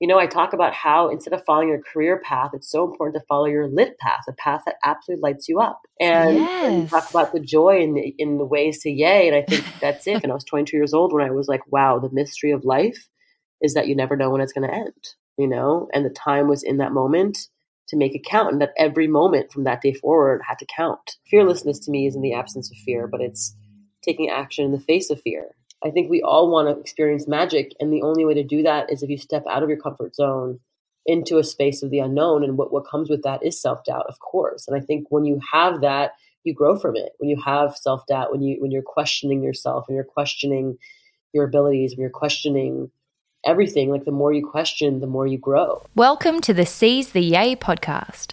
you know, I talk about how instead of following your career path, it's so important to follow your lit path, a path that absolutely lights you up. And, yes. and talk about the joy in the, in the ways to yay. And I think that's it. and I was 22 years old when I was like, wow, the mystery of life is that you never know when it's going to end, you know? And the time was in that moment to make it count and that every moment from that day forward had to count. Fearlessness to me is in the absence of fear, but it's taking action in the face of fear I think we all want to experience magic, and the only way to do that is if you step out of your comfort zone into a space of the unknown. And what, what comes with that is self doubt, of course. And I think when you have that, you grow from it. When you have self doubt, when you when you're questioning yourself, and you're questioning your abilities, when you're questioning everything, like the more you question, the more you grow. Welcome to the Seize the Yay podcast.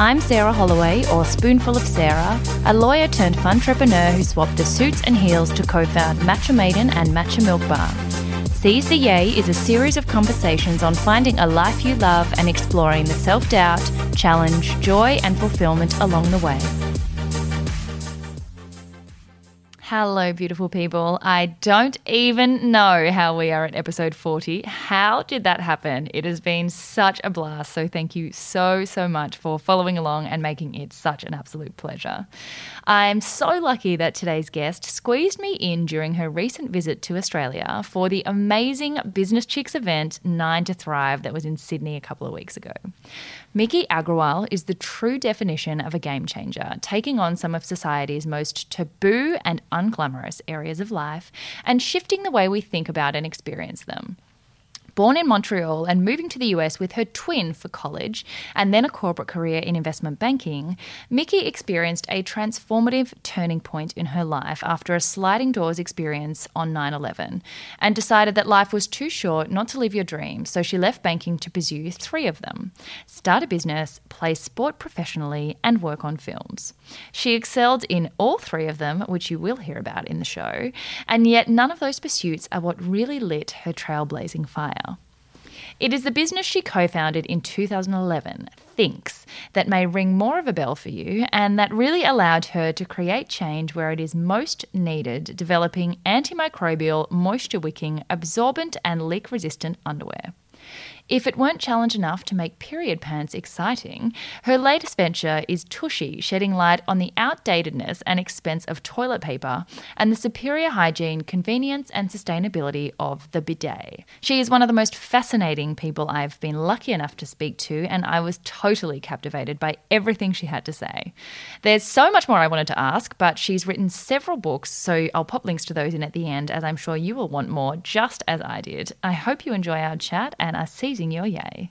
I'm Sarah Holloway, or Spoonful of Sarah, a lawyer turned entrepreneur who swapped the suits and heels to co found Matcha Maiden and Matcha Milk Bar. Seize the Yay is a series of conversations on finding a life you love and exploring the self doubt, challenge, joy, and fulfillment along the way. Hello, beautiful people. I don't even know how we are at episode 40. How did that happen? It has been such a blast. So, thank you so, so much for following along and making it such an absolute pleasure. I'm so lucky that today's guest squeezed me in during her recent visit to Australia for the amazing Business Chicks event, Nine to Thrive, that was in Sydney a couple of weeks ago. Miki Agrawal is the true definition of a game changer, taking on some of society's most taboo and unglamorous areas of life and shifting the way we think about and experience them. Born in Montreal and moving to the US with her twin for college and then a corporate career in investment banking, Miki experienced a transformative turning point in her life after a sliding doors experience on 9 11 and decided that life was too short not to live your dreams, so she left banking to pursue three of them start a business, play sport professionally, and work on films. She excelled in all three of them, which you will hear about in the show, and yet none of those pursuits are what really lit her trailblazing fire. It is the business she co founded in 2011, Thinx, that may ring more of a bell for you and that really allowed her to create change where it is most needed, developing antimicrobial, moisture wicking, absorbent, and leak resistant underwear. If it weren't challenge enough to make period pants exciting, her latest venture is Tushy, shedding light on the outdatedness and expense of toilet paper and the superior hygiene, convenience, and sustainability of the bidet. She is one of the most fascinating people I've been lucky enough to speak to, and I was totally captivated by everything she had to say. There's so much more I wanted to ask, but she's written several books, so I'll pop links to those in at the end, as I'm sure you will want more, just as I did. I hope you enjoy our chat and are seizing your yay.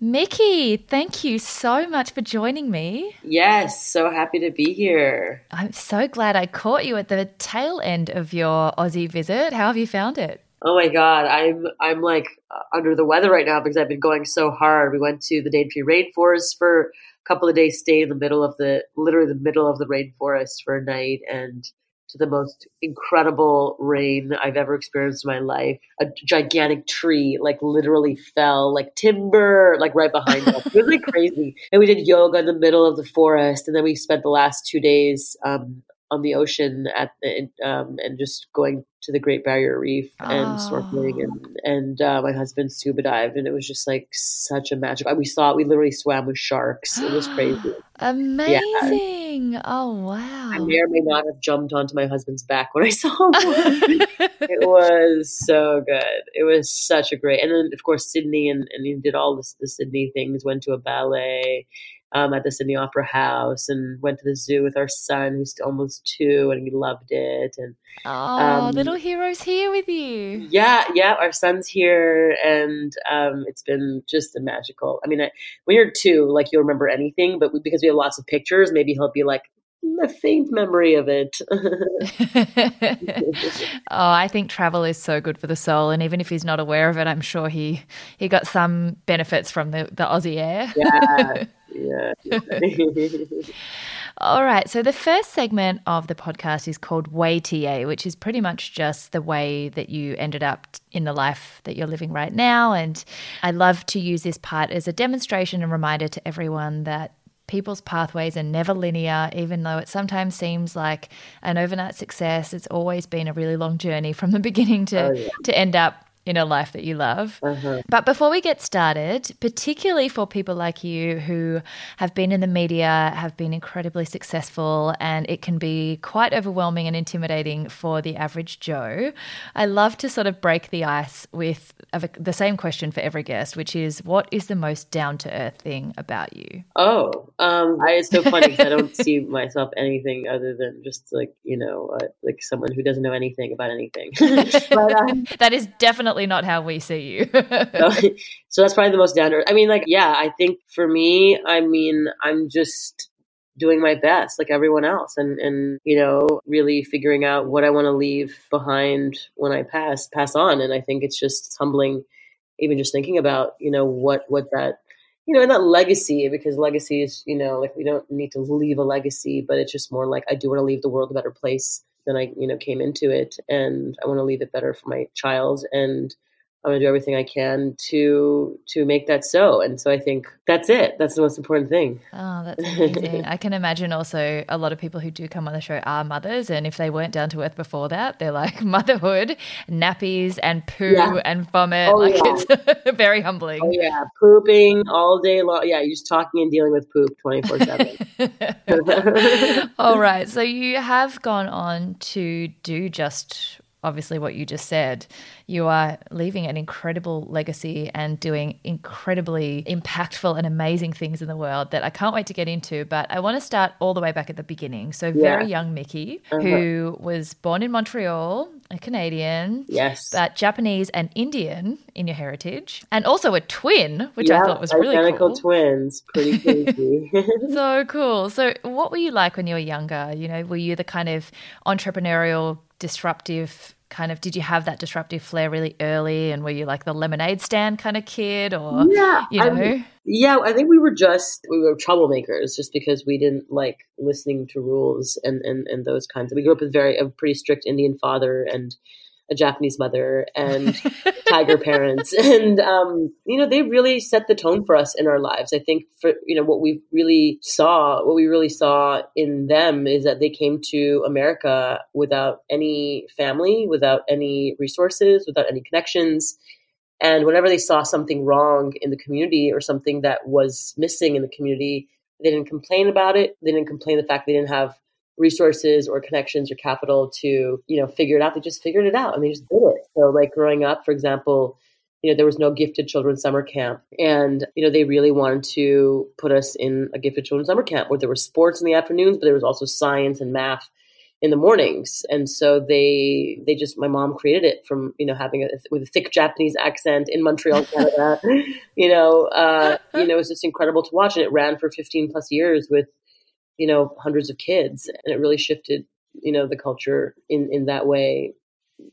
Miki, thank you so much for joining me. Yes, so happy to be here. I'm so glad I caught you at the tail end of your Aussie visit. How have you found it? Oh my god, I'm I'm like uh, under the weather right now because I've been going so hard. We went to the Daintree rainforest for a couple of days, stayed in the middle of the literally the middle of the rainforest for a night and to the most incredible rain I've ever experienced in my life. A gigantic tree like literally fell, like timber, like right behind us. It was like crazy. And we did yoga in the middle of the forest, and then we spent the last two days um, on the ocean at the, um, and just going to the Great Barrier Reef and Oh. snorkeling and and uh, my husband scuba dived and it was just like such a magic. We saw we literally swam with sharks. It was crazy. Amazing. Oh, wow! I may or may not have jumped onto my husband's back when I saw him. it was so good. It was such a great, and then of course Sydney and and he did all this the Sydney things. Went to a ballet um, at the Sydney Opera House, and went to the zoo with our son, who's almost two, and he loved it. And oh, um, little heroes here with you. yeah, yeah, our son's here, and um, it's been just a magical. I mean, I, when you're two, like you'll remember anything, but because we have lots of pictures, maybe he'll be like a faint memory of it. oh, I think travel is so good for the soul, and even if he's not aware of it, I'm sure he he got some benefits from the the Aussie air. yeah, yeah. yeah. All right. So the first segment of the podcast is called Way TA, which is pretty much just the way that you ended up in the life that you're living right now. And I love to use this part as a demonstration and reminder to everyone that people's pathways are never linear, even though it sometimes seems like an overnight success. It's always been a really long journey from the beginning to, oh, yeah. to end up in a life that you love. Uh-huh. But before we get started, particularly for people like you who have been in the media, have been incredibly successful, and it can be quite overwhelming and intimidating for the average Joe, I love to sort of break the ice with the same question for every guest, which is what is the most down to earth thing about you? Oh, um, I, it's so funny because I don't see myself anything other than just like, you know, uh, like someone who doesn't know anything about anything. but, um, that is definitely definitely not how we see you. so, that's probably the most down I mean, like, yeah, I think for me, I mean, I'm just doing my best like everyone else and and you know really figuring out what I want to leave behind when I pass pass on and I think it's just humbling even just thinking about you know what what that you know, and not legacy because legacy is, you know, like we don't need to leave a legacy, but it's just more like I do want to leave the world a better place than I, you know, came into it, and I want to leave it better for my child, and I'm going to do everything I can to to make that so. And so I think that's it. That's the most important thing. Oh, that's amazing. I can imagine also a lot of people who do come on the show are mothers, and if they weren't down to earth before that, they're like motherhood, nappies, and poo yeah. and vomit. Oh, like yeah. it's very humbling. Oh yeah, pooping all day long. Yeah, you're just talking and dealing with poop twenty four seven. All right. So you have gone on to do just obviously what you just said, you are leaving an incredible legacy and doing incredibly impactful and amazing things in the world that I can't wait to get into. But I want to start all the way back at the beginning. So, yeah. very young Miki, uh-huh. who was born in Montreal, a Canadian, yes, but Japanese and Indian in your heritage, and also a twin, which yeah, I thought was really cool. identical twins. Pretty crazy. so cool. So, what were you like when you were younger? You know, were you the kind of entrepreneurial disruptive kind of did you have that disruptive flair really early and were you like the lemonade stand kind of kid or yeah you know? I yeah i think we were just we were troublemakers just because we didn't like listening to rules and and, and those kinds of we grew up with very a pretty strict indian father and a Japanese mother and tiger parents. And, um, you know, they really set the tone for us in our lives. I think for, you know, what we really saw, what we really saw in them is that they came to America without any family, without any resources, without any connections. And whenever they saw something wrong in the community or something that was missing in the community, they didn't complain about it. They didn't complain the fact they didn't have resources or connections or capital to you know figure it out. They just figured it out and they just did it. So like growing up for example you know there was no gifted children summer camp and you know they really wanted to put us in a gifted children summer camp where there were sports in the afternoons but there was also science and math in the mornings. And so they they just my mom created it from you know having a with a thick japanese accent in montreal canada. You know uh you know it was just incredible to watch. And it ran for 15 plus years with you know hundreds of kids and it really shifted you know the culture in in that way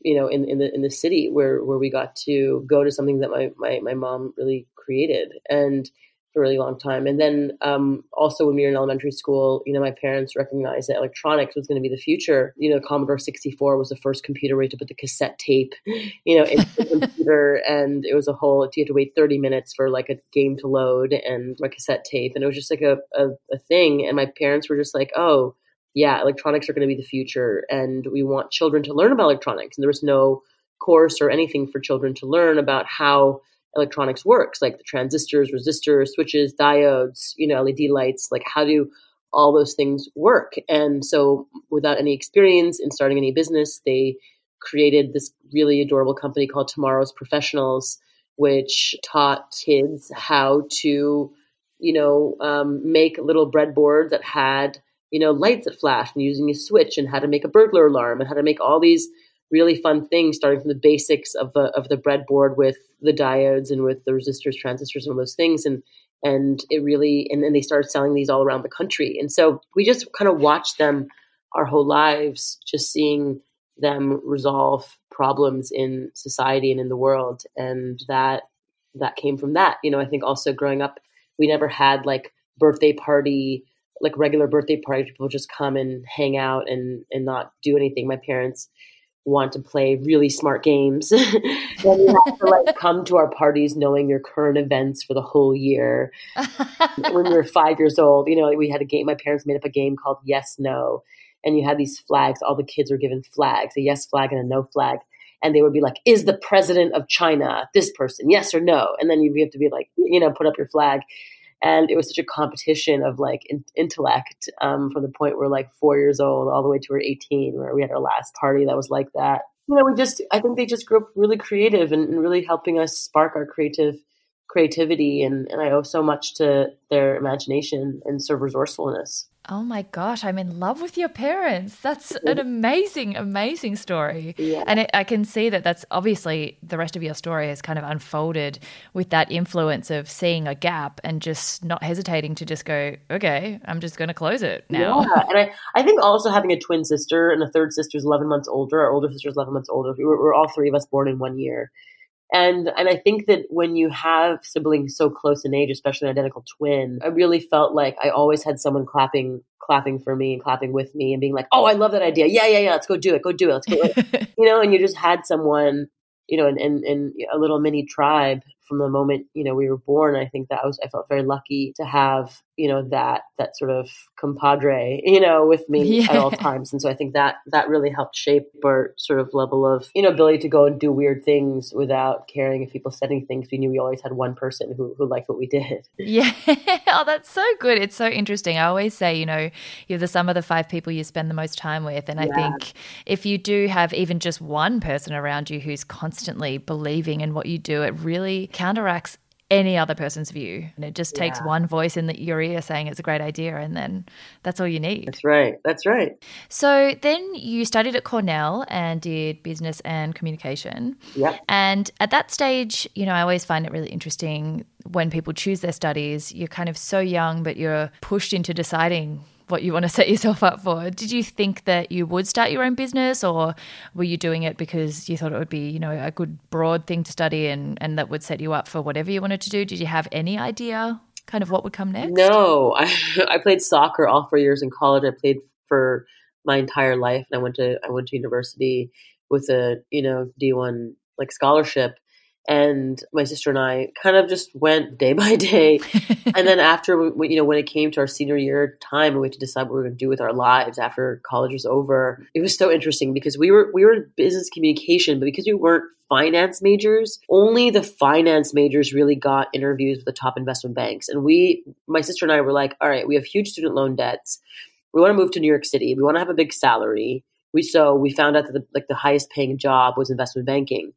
you know in in the in the city where where we got to go to something that my my, my mom really created. And for a really long time. And then um, also when we were in elementary school you know my parents recognized that electronics was going to be the future. You know commodore 64 was the first computer where you had to put the cassette tape you know in the computer. And it was a whole you had to wait 30 minutes for like a game to load and my cassette tape. And it was just like a, a, a thing. And my parents were just like oh yeah, electronics are going to be the future, and we want children to learn about electronics. And there was no course or anything for children to learn about how electronics works, like the transistors, resistors, switches, diodes, you know, LED lights, like how do all those things work? And so, without any experience in starting any business, they created this really adorable company called Tomorrow's Professionals, which taught kids how to, you know, um, make little breadboards that had you know, lights that flash and using a switch and how to make a burglar alarm and how to make all these really fun things, starting from the basics of the of the breadboard with the diodes and with the resistors, transistors, and all those things. And and it really and then they started selling these all around the country. And so we just kind of watched them our whole lives, just seeing them resolve problems in society and in the world. And that that came from that. You know, I think also growing up, we never had like birthday party like regular birthday party, people just come and hang out and and not do anything. My parents want to play really smart games. and you have to like come to our parties knowing your current events for the whole year. when we were five years old, you know, we had a game. My parents made up a game called Yes No, and you had these flags. All the kids were given flags, a yes flag and a no flag. And they would be like, "Is the president of China this person? Yes or no?" And then you have to be like, you know, put up your flag and it was such a competition of like in- intellect um, from the point where like four years old all the way to we're 18 where we had our last party that was like that. You know we just i think they just grew up really creative and, and really helping us spark our creative creativity and, and i owe so much to their imagination and sort of resourcefulness Oh my gosh, I'm in love with your parents. That's an amazing, amazing story. Yeah. And it, I can see that that's obviously the rest of your story has kind of unfolded with that influence of seeing a gap and just not hesitating to just go, okay, I'm just going to close it now. Yeah. And I, I think also having a twin sister and a third sister is 11 months older, our older sister is 11 months older. We were, we're all three of us born in one year. And and I think that when you have siblings so close in age, especially an identical twin, I really felt like I always had someone clapping clapping for me and clapping with me and being like, "Oh, I love that idea. Yeah, yeah, yeah. Let's go do it. Go do it. Let's go." you know, and you just had someone, you know, in, in, in a little mini tribe from the moment you know we were born. I think that was I felt very lucky to have you know that that sort of compadre you know with me yeah. at all times, and so I think that that really helped shape our sort of level of you know ability to go and do weird things without caring if people said anything. Because we knew we always had one person who who liked what we did. Yeah, oh, that's so good. It's so interesting. I always say you know you're the sum of the five people you spend the most time with, and I yeah. think if you do have even just one person around you who's constantly believing in what you do, it really counteracts any other person's view. And it just takes yeah. one voice in the, your ear saying it's a great idea, and then that's all you need. That's right. That's right. So then you studied at Cornell and did business and communication. Yeah. And at that stage, you know, I always find it really interesting when people choose their studies. You're kind of so young, but you're pushed into deciding what you want to set yourself up for. Did you think that you would start your own business or were you doing it because you thought it would be, you know, a good broad thing to study and, and that would set you up for whatever you wanted to do? Did you have any idea kind of what would come next? No. I, I played soccer all four years in college. I played for my entire life and I went to I went to university with a, you know, D one like scholarship and my sister and I kind of just went day by day. and then after, we, you know, when it came to our senior year time and we had to decide what we were going to do with our lives after college was over, it was so interesting because we were we were in business communication, but because we weren't finance majors, only the finance majors really got interviews with the top investment banks. And we, my sister and I, were like, all right, we have huge student loan debts. We want to move to New York City. We want to have a big salary. We so we found out that the, like the highest paying job was investment banking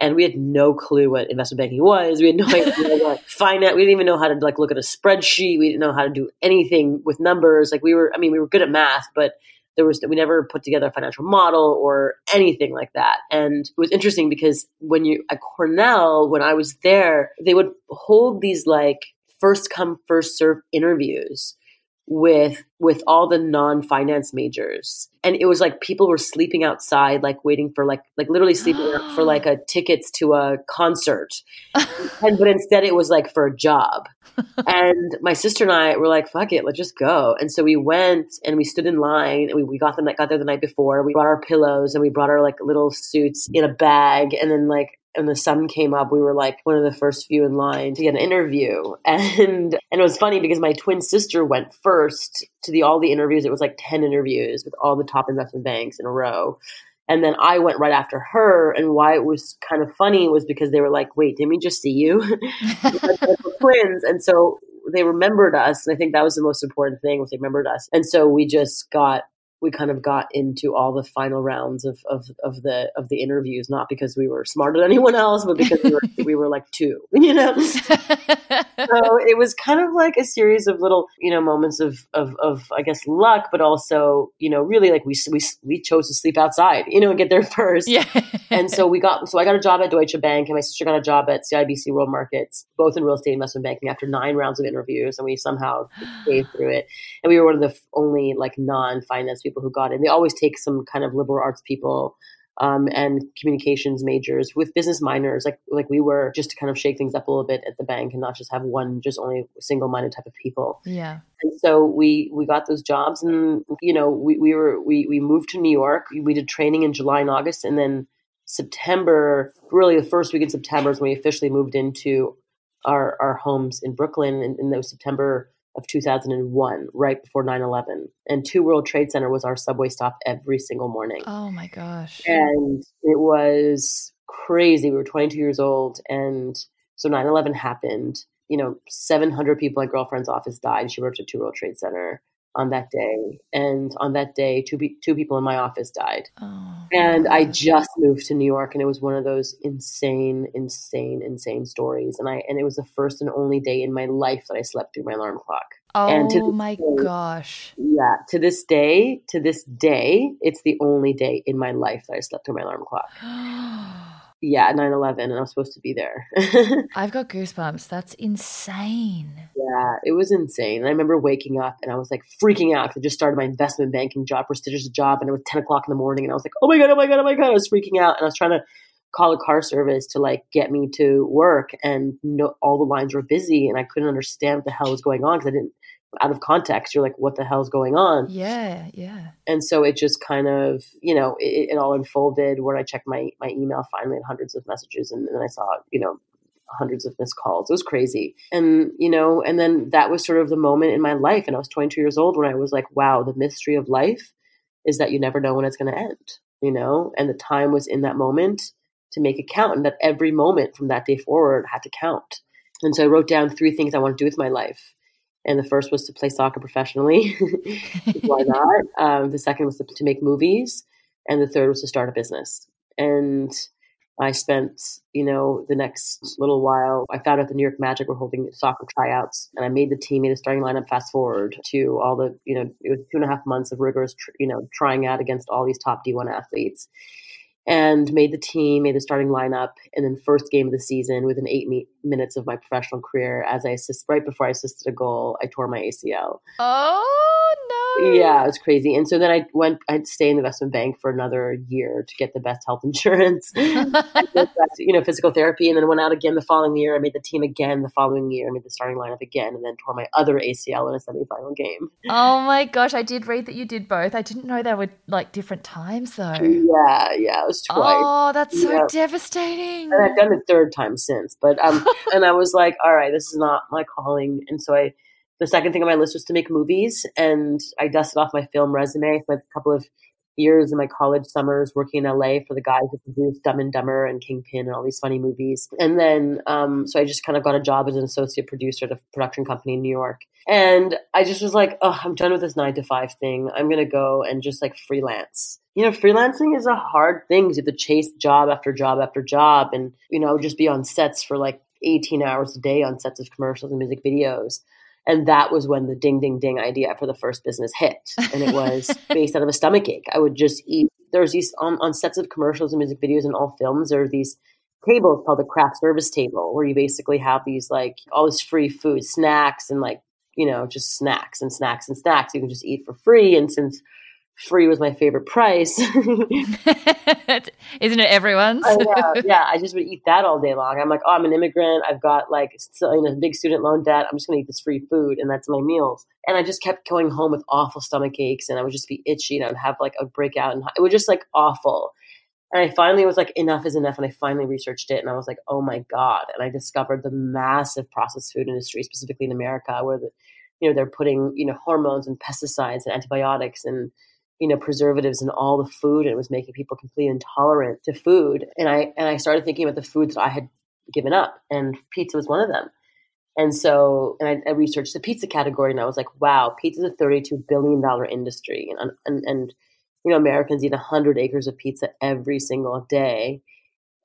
and we had no clue what investment banking was. We had no idea what finance. We didn't even know how to like look at a spreadsheet. We didn't know how to do anything with numbers. Like we were, I mean, we were good at math, but there was we never put together a financial model or anything like that. And it was interesting because when you at Cornell, when I was there, they would hold these like first come first serve interviews with with all the non-finance majors. And it was like people were sleeping outside like waiting for like like literally sleeping for like a tickets to a concert. And but instead it was like for a job. And my sister and i were like fuck it let's just go. And so we went and we stood in line and we, we got the got there the night before. We brought our pillows and we brought our like little suits in a bag and then like and the sun came up, we were like one of the first few in line to get an interview. And and it was funny because my twin sister went first to the all the interviews. It was like 10 interviews with all the top investment banks in a row. And then I went right after her. And why it was kind of funny was because they were like, wait, didn't we just see you? twins. And so they remembered us. And I think that was the most important thing was they remembered us. And so we just got we kind of got into all the final rounds of, of, of the of the interviews, not because we were smarter than anyone else, but because we were we were like two, you know. so it was kind of like a series of little, you know, moments of, of of I guess luck, but also, you know, really like we we we chose to sleep outside, you know, and get there first. Yeah. and so we got so I got a job at Deutsche Bank, and my sister got a job at CIBC World Markets, both in real estate investment banking. After nine rounds of interviews, and we somehow came through it, and we were one of the only like non finance people who got in. They always take some kind of liberal arts people um, and communications majors with business minors, like like we were, just to kind of shake things up a little bit at the bank and not just have one, just only single minded type of people. Yeah. And so we we got those jobs, and you know we we were we we moved to New York. We did training in July and August, and then September, really the first week in September is when we officially moved into our our homes in Brooklyn, in, in those September of 2001, right before 9 11. And Two World Trade Center was our subway stop every single morning. Oh my gosh. And it was crazy. We were 22 years old. And so 9 11 happened. You know, 700 people at girlfriend's office died. She worked at Two World Trade Center on that day. And on that day, two, be- two people in my office died. Oh, And I just moved to New York, and it was one of those insane, insane, insane stories. And I and it was the first and only day in my life that I slept through my alarm clock. and to oh my day- gosh. Yeah, to this day, to this day, it's the only day in my life that I slept through my alarm clock. Yeah, 9-11, and I was supposed to be there. I've got goosebumps. That's insane. yeah, it was insane. And I remember waking up and I was like freaking out. 'cause I just started my investment banking job, prestigious job, and it was 10 o'clock in the morning. And I was like, oh my God, oh my God, oh my God. I was freaking out. And I was trying to call a car service to like get me to work. And no, all the lines were busy. And I couldn't understand what the hell was going on because I didn't, out of context, you're like, what the hell's going on? Yeah, yeah. and so it just kind of you know it, it all unfolded where i checked my my email finally had hundreds of messages and then i saw you know hundreds of missed calls. It was crazy. And you know and then that was sort of the moment in my life and i was 22 years old when i was like wow the mystery of life is that you never know when it's going to end you know? And the time was in that moment to make it count and that every moment from that day forward had to count. And so i wrote down three things i want to do with my life and the first was to play soccer professionally. Why not? Um, the second was to, to make movies, and the third was to start a business. And I spent, you know, the next little while. I found out the New York Magic were holding soccer tryouts, and I made the team, made the starting lineup. Fast forward to all the, you know, it was two and a half months of rigorous, tr- you know, trying out against all these top D1 athletes and made the team, made the starting lineup, and then first game of the season with an eight me- minutes of my professional career, as I assist right before I assisted a goal, I tore my ACL. Oh no. Yeah, it was crazy. And so then I went, I'd stay in the investment bank for another year to get the best health insurance, you know, physical therapy, and then went out again the following year. I made the team again the following year, I made the starting lineup again, and then tore my other ACL in a semifinal game. oh my gosh, I did read that you did both. I didn't know they were like different times though. Yeah, yeah, it was twice. Oh, that's so Yeah. devastating. and I've done it third time since. But um, and I was like, all right, this is not my calling. And so I, the second thing on my list was to make movies, and I dusted off my film resume. Spent a couple of years in my college summers working in LA for the guys who produced Dumb and Dumber and Kingpin and all these funny movies. And then, um, so I just kind of got a job as an associate producer at a production company in New York. And I just was like, oh, I'm done with this nine to five thing. I'm going to go and just like freelance. You know, freelancing is a hard thing. You have to chase job after job after job and, you know, just be on sets for like 18 hours a day on sets of commercials and music videos. And that was when the ding, ding, ding idea for the first business hit. And it was based out of a stomach ache. I would just eat. There's these on, on sets of commercials and music videos and all films, there are these tables called the craft service table where you basically have these like all this free food, snacks, and like, you know, just snacks and snacks and snacks. You can just eat for free. And since free was my favorite price, Isn't it everyone's? I know, yeah, I just would eat that all day long. I'm like, oh, I'm an immigrant. I've got like still, you know, big student loan debt. I'm just going to eat this free food, and that's my meals. And I just kept going home with awful stomach aches, and I would just be itchy, and I would have like a breakout, and it was just like awful. And I finally was like, enough is enough, and I finally researched it, and I was like, oh my god! And I discovered the massive processed food industry, specifically in America, where the, you know, they're putting you know hormones and pesticides and antibiotics and you know preservatives in all the food and it was making people completely intolerant to food. And i and i started thinking about the foods that i had given up and pizza was one of them. And so and I, I researched the pizza category and i was like wow pizza is a 32 billion dollar industry and and, and you know americans eat 100 acres of pizza every single day.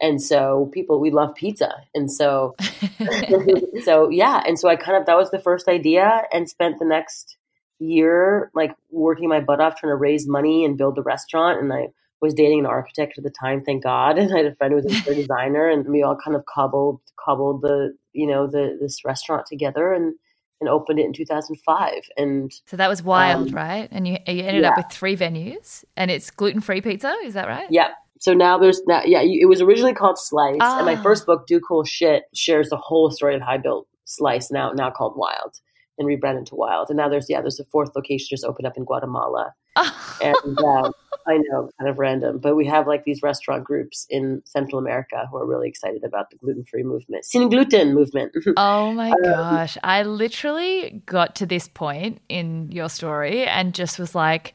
And so people we love pizza. And so so yeah. And so i kind of that was the first idea and spent the next year like working my butt off trying to raise money and build the restaurant and i was dating an architect at the time thank god and i had a friend who was a designer and we all kind of cobbled cobbled the you know the this restaurant together and and opened it in 2005 and so that was wild, Um, right? And you you ended up with three venues, and it's gluten free pizza. Is that right? yeah so now there's that. Yeah, it was originally called Slice, Ah. and my first book, Do Cool Shit, shares the whole story of how I built Slice. Now, now called Wild, and rebranded to Wild. And now there's yeah, there's a fourth location just opened up in Guatemala, and um, I know kind of random, but we have like these restaurant groups in Central America who are really excited about the gluten free movement, sin gluten movement. Oh my gosh. I literally got to this point in your story and just was like,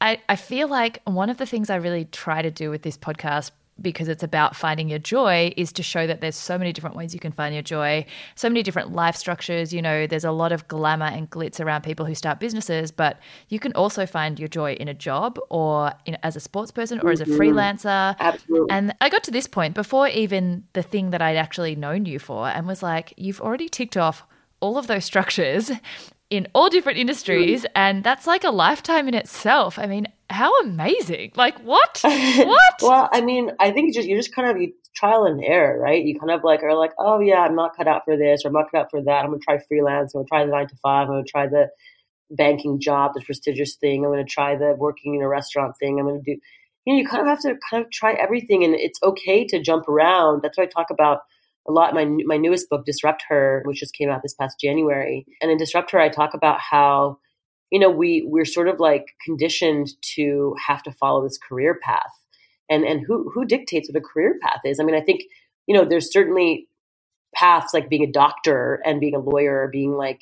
I, I feel like one of the things I really try to do with this podcast because it's about finding your joy is to show that there's so many different ways you can find your joy, so many different life structures. You know, there's a lot of glamour and glitz around people who start businesses, but you can also find your joy in a job or in, as a sports person or as a mm-hmm. freelancer. Absolutely. And I got to this point before even the thing that I'd actually known you for and was like, you've already ticked off all of those structures in all different industries. Mm. And that's like a lifetime in itself. I mean, how amazing. Like, what? What? well, I mean, I think it's just you just kind of you trial and error, right? You kind of like are like, oh yeah, I'm not cut out for this, or I'm not cut out for that. I'm gonna try freelance. I'm gonna try the nine to five. I'm gonna try the banking job, the prestigious thing. I'm gonna try the working in a restaurant thing. I'm gonna do. You know, you kind of have to kind of try everything, and it's okay to jump around. That's what I talk about a lot. My my newest book, Disrupt Her, which just came out this past January, and in Disrupt Her, I talk about how you know we we're sort of like conditioned to have to follow this career path. And and who who dictates what a career path is? I mean i think you know there's certainly paths like being a doctor and being a lawyer or being like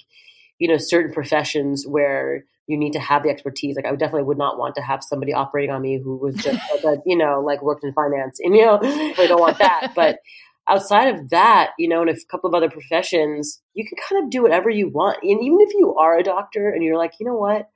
you know certain professions where you need to have the expertise. Like i definitely would not want to have somebody operating on me who was just like, you know like worked in finance and you know? I don't want that. But outside of that, you know, and a couple of other professions, you can kind of do whatever you want. And even if you are a doctor and you're like, you know what,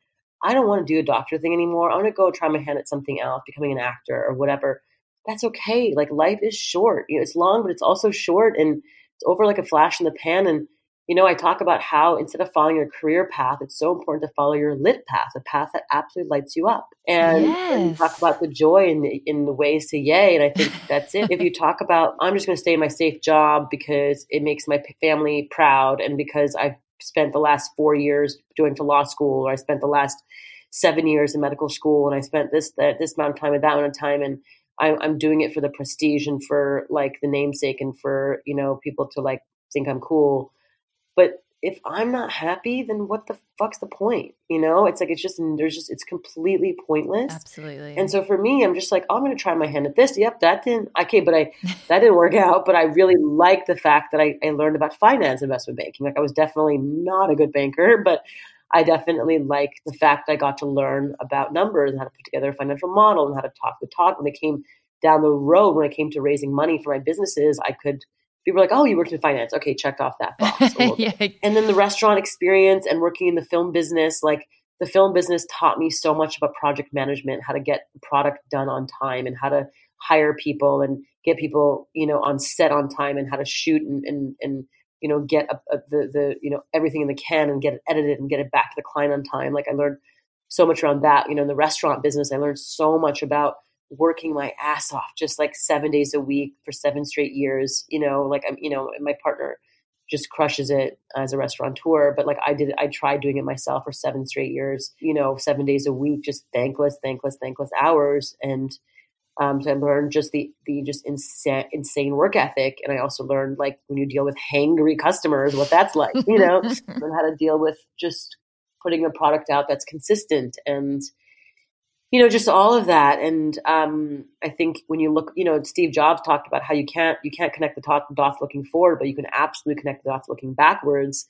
I don't want to do a doctor thing anymore. I want to go try my hand at something else, becoming an actor or whatever. That's okay. Like life is short. You know, it's long, but it's also short and it's over like a flash in the pan. And you know, I talk about how instead of following your career path, it's so important to follow your lit path, a path that absolutely lights you up. And, and Yes. talk about the joy in the, in the ways to yay. And I think that's it. if you talk about, I'm just going to stay in my safe job because it makes my family proud, and because I've spent the last four years doing to law school, or I spent the last seven years in medical school, and I spent this that this amount of time and that amount of time, and I'm, I'm doing it for the prestige and for like the namesake and for you know people to like think I'm cool. But if I'm not happy, then what the fuck's the point? You know, it's like it's just there's just it's completely pointless. Absolutely. And so for me, I'm just like, oh, I'm going to try my hand at this. Yep, that didn't. Okay, but I that didn't work out. But I really like the fact that I, I learned about finance investment banking. Like I was definitely not a good banker, but I definitely like the fact that I got to learn about numbers and how to put together a financial model and how to talk the talk. When it came down the road, when it came to raising money for my businesses, I could. People were like, "Oh, you worked in finance. Okay, checked off that box." Yeah. and then the restaurant experience and working in the film business like the film business taught me so much about project management how to get product done on time and how to hire people and get people you know on set on time and how to shoot and and, and you know get a, a, the the you know everything in the can and get it edited and get it back to the client on time like i learned so much around that you know in the restaurant business i learned so much about working my ass off just like seven days a week for seven straight years you know like i'm you know my partner just crushes it as a restaurateur. But like I did, I tried doing it myself for seven straight years, you know, seven days a week, just thankless, thankless, thankless hours. And um, so I learned just the, the just insane, insane work ethic. And I also learned like when you deal with hangry customers, what that's like, you know, learn how to deal with just putting a product out that's consistent and, you know, just all of that. And um, I think when you look, you know, Steve Jobs talked about how you can't you can't connect the dots looking forward, but you can absolutely connect the dots looking backwards.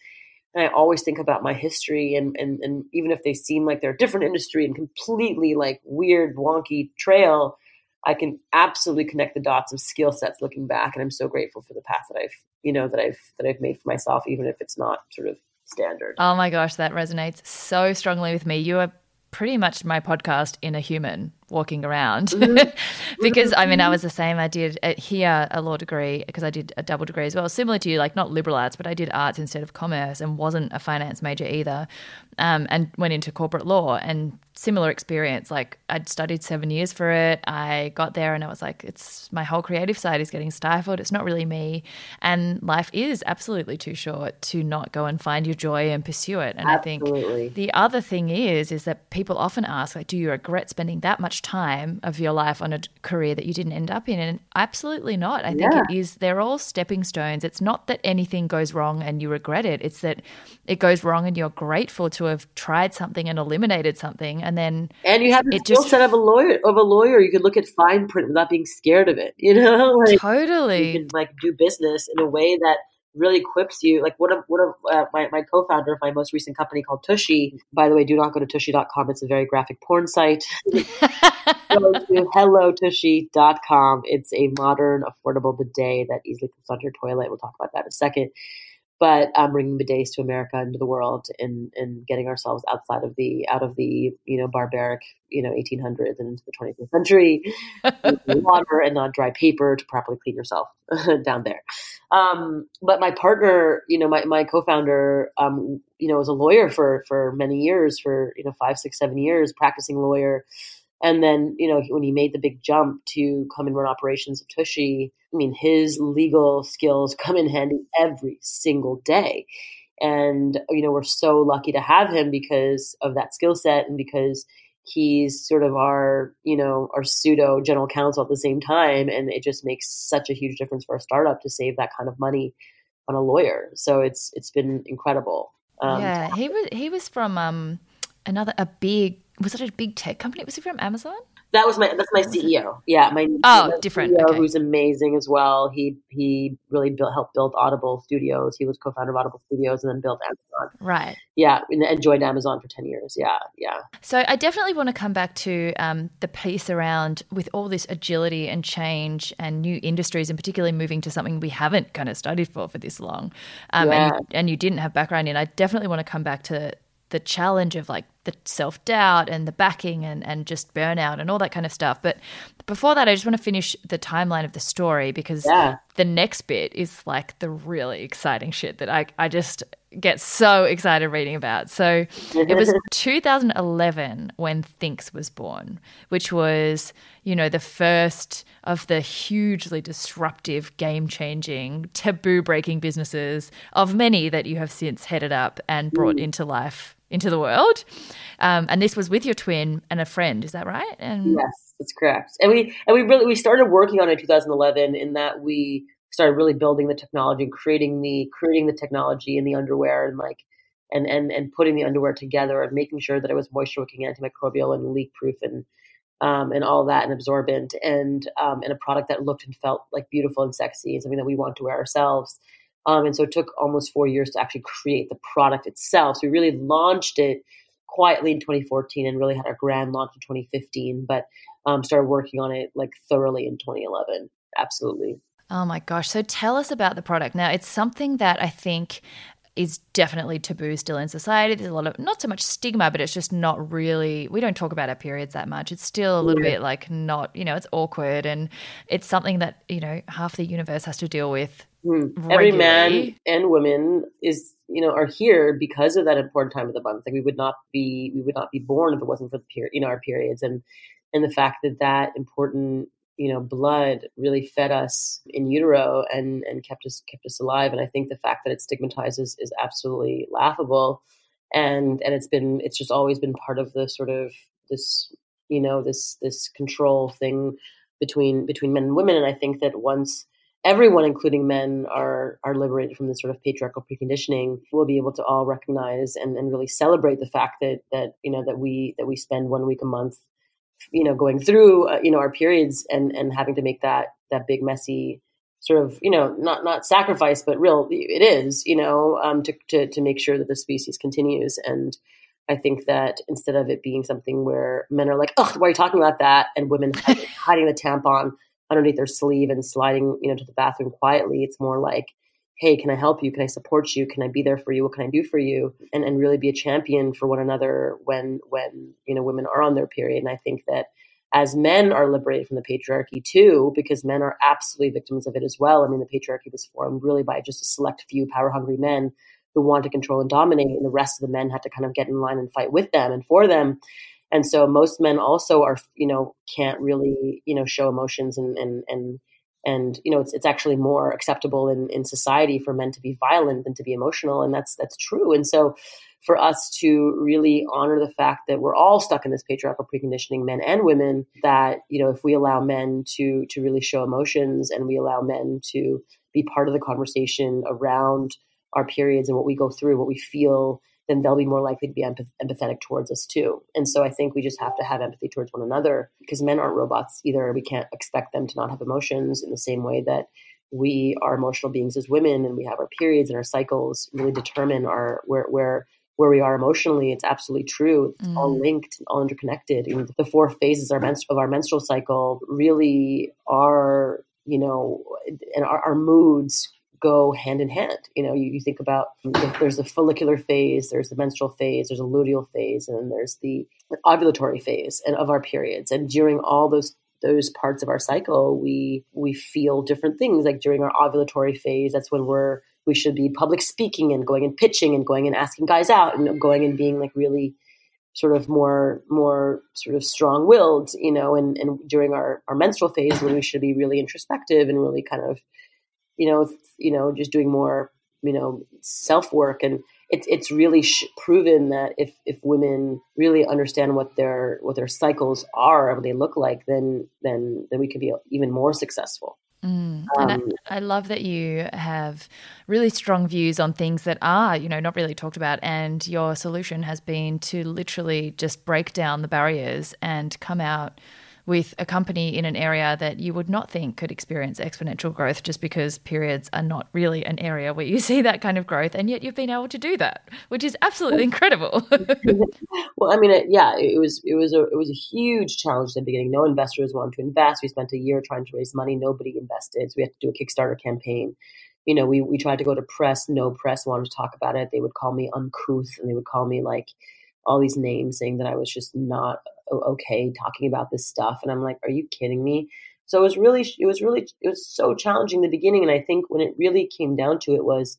And I always think about my history, and and and even if they seem like they're a different industry and completely like weird, wonky trail, I can absolutely connect the dots of skill sets looking back. And I'm so grateful for the path that I've you know that I've that I've made for myself, even if it's not sort of standard. Oh my gosh, that resonates so strongly with me. You are pretty much my podcast in a human walking around. Because I mean I was the same. I did uh, here a law degree because I did a double degree as well similar to you like not liberal arts but I did arts instead of commerce and wasn't a finance major either um, and went into corporate law and similar experience like I'd studied seven years for it. I got there and I was like it's my whole creative side is getting stifled. It's not really me. And life is absolutely too short to not go and find your joy and pursue it. And I think the other thing is, is that people often ask, like, do you regret spending that much much time of your life on a career that you didn't end up in. And absolutely not. I think Yeah. it is, they're all stepping stones. It's not that anything goes wrong and you regret it, it's that it goes wrong and you're grateful to have tried something and eliminated something. And then, And you have the skill just- set of a lawyer. Of a lawyer, you can look at fine print without being scared of it. You know, like totally. you can like do business in a way that really equips you. Like one of one of uh, my my co-founder of my most recent company called Tushy. By the way, do not go to tushy.com. It's a very graphic porn site. go to hellotushy.com. It's a modern, affordable bidet that easily fits on your toilet. We'll talk about that in a second. But I'm bringing bidets to America and to the world, and and getting ourselves outside of the out of the you know barbaric you know 1800s and into the 20th century, water and not dry paper to properly clean yourself down there. Um, but my partner, you know, my, my co-founder, um, you know, was a lawyer for, for many years, for, you know, five, six, seven years, practicing lawyer. And then, you know, when he made the big jump to come and run operations of Tushy, I mean, his legal skills come in handy every single day. And, you know, we're so lucky to have him because of that skill set and because he's sort of our you know our pseudo general counsel at the same time. And it just makes such a huge difference for a startup to save that kind of money on a lawyer. So it's it's been incredible. Um, yeah, he was he was from um another a big was it a big tech company? Was he from Amazon? that was my that's my ceo yeah my Oh, my different, CEO, okay. who's amazing as well he he really built helped build audible studios he was co-founder of audible studios and then built amazon Right. yeah and, and joined amazon for 10 years yeah yeah So I definitely want to come back to um, the piece around with all this agility and change and new industries, and particularly moving to something we haven't kind of studied for for this long, um, and, and you didn't have background in. I definitely want to come back to the challenge of like the self doubt and the backing and and just burnout and all that kind of stuff. But before that, I just want to finish the timeline of the story because Yeah. the next bit is like the really exciting shit that I I just get so excited reading about. So it was 2011 when Thinx was born, which was, you know, the first of the hugely disruptive, game changing, taboo breaking businesses of many that you have since headed up and brought mm. into life, into the world. Um, and this was with your twin and a friend, is that right? And Yes, that's correct. And we and we really we started working on it in 2011 in that we started really building the technology and creating the creating the technology in the underwear and like and and and putting the underwear together and making sure that it was moisture wicking, antimicrobial, and leak proof and um, and all that and absorbent and um, and a product that looked and felt like beautiful and sexy and something that we want to wear ourselves. Um, and so it took almost four years to actually create the product itself. So we really launched it quietly in 2014 and really had our grand launch in 2015, but um, started working on it like thoroughly in 2011. Absolutely. Oh my gosh. So tell us about the product. Now, it's something that I think is definitely taboo still in society. There's a lot of not so much stigma, but it's just not really we don't talk about our periods that much. It's still a little Yeah. bit like not, you know, it's awkward and it's something that, you know, half the universe has to deal with. Hmm. Every man and woman is, you know, are here because of that important time of the month. Like we would not be, we would not be born if it wasn't for the period, you know, our periods and and the fact that that important, you know, blood really fed us in utero and and kept us kept us alive. And I think the fact that it stigmatizes is, is absolutely laughable. And and it's been it's just always been part of the sort of this, you know, this this control thing between between men and women. And I think that once everyone, including men, are are liberated from this sort of patriarchal preconditioning, we'll be able to all recognize and, and really celebrate the fact that that you know that we that we spend one week a month, you know, going through uh, you know our periods and and having to make that that big messy sort of you know not not sacrifice but real it is you know um, to, to to make sure that the species continues and I think that instead of it being something where men are like, "Oh, why are you talking about that?" and women hiding, hiding the tampon underneath their sleeve and sliding, you know, to the bathroom quietly, it's more like, "Hey, can I help you? Can I support you? Can I be there for you? What can I do for you?" and and really be a champion for one another when when you know women are on their period. And I think that as men are liberated from the patriarchy too, because men are absolutely victims of it as well. I mean, the patriarchy was formed really by just a select few power hungry men who want to control and dominate, and the rest of the men had to kind of get in line and fight with them and for them. And so most men also are, you know, can't really, you know, show emotions and and and and you know, it's it's actually more acceptable in in society for men to be violent than to be emotional, and that's that's true. And so for us to really honor the fact that we're all stuck in this patriarchal preconditioning, men and women, that, you know, if we allow men to to really show emotions and we allow men to be part of the conversation around our periods and what we go through, what we feel, then they'll be more likely to be empath- empathetic towards us too. And so I think we just have to have empathy towards one another because men aren't robots either. We can't expect them to not have emotions in the same way that we are emotional beings as women and we have our periods and our cycles really determine our where where where we are emotionally. It's absolutely true. It's mm. all linked, all interconnected. You know, the four phases of our menstrual cycle really are, you know, and our, our moods go hand in hand. You know, you, you think about there's the follicular phase, there's the menstrual phase, there's a luteal phase, and then there's the ovulatory phase and of our periods. And during all those those parts of our cycle, we we feel different things. Like during our ovulatory phase, that's when we're we should be public speaking and going and pitching and going and asking guys out and going and being like really sort of more more sort of strong willed, you know, and, and during our, our menstrual phase when we should be really introspective and really kind of, you know, you know, just doing more, you know, self work and it's it's really sh- proven that if if women really understand what their what their cycles are, and what they look like, then then then we can be even more successful. Mm. And um, I, I, love that you have really strong views on things that are, you know, not really talked about. And your solution has been to literally just break down the barriers and come out with a company in an area that you would not think could experience exponential growth just because periods are not really an area where you see that kind of growth. And yet you've been able to do that, which is absolutely incredible. well, I mean, uh, it, yeah, it was, it was a, it was a huge challenge at the beginning. No investors wanted to invest. We spent a year trying to raise money. Nobody invested. So we had to do a Kickstarter campaign you know, we, we tried to go to press, no press wanted to talk about it. They would call me uncouth and they would call me like all these names saying that I was just not okay talking about this stuff and i'm like are you kidding me so it was really it was really it was so challenging in the beginning and i think when it really came down to it was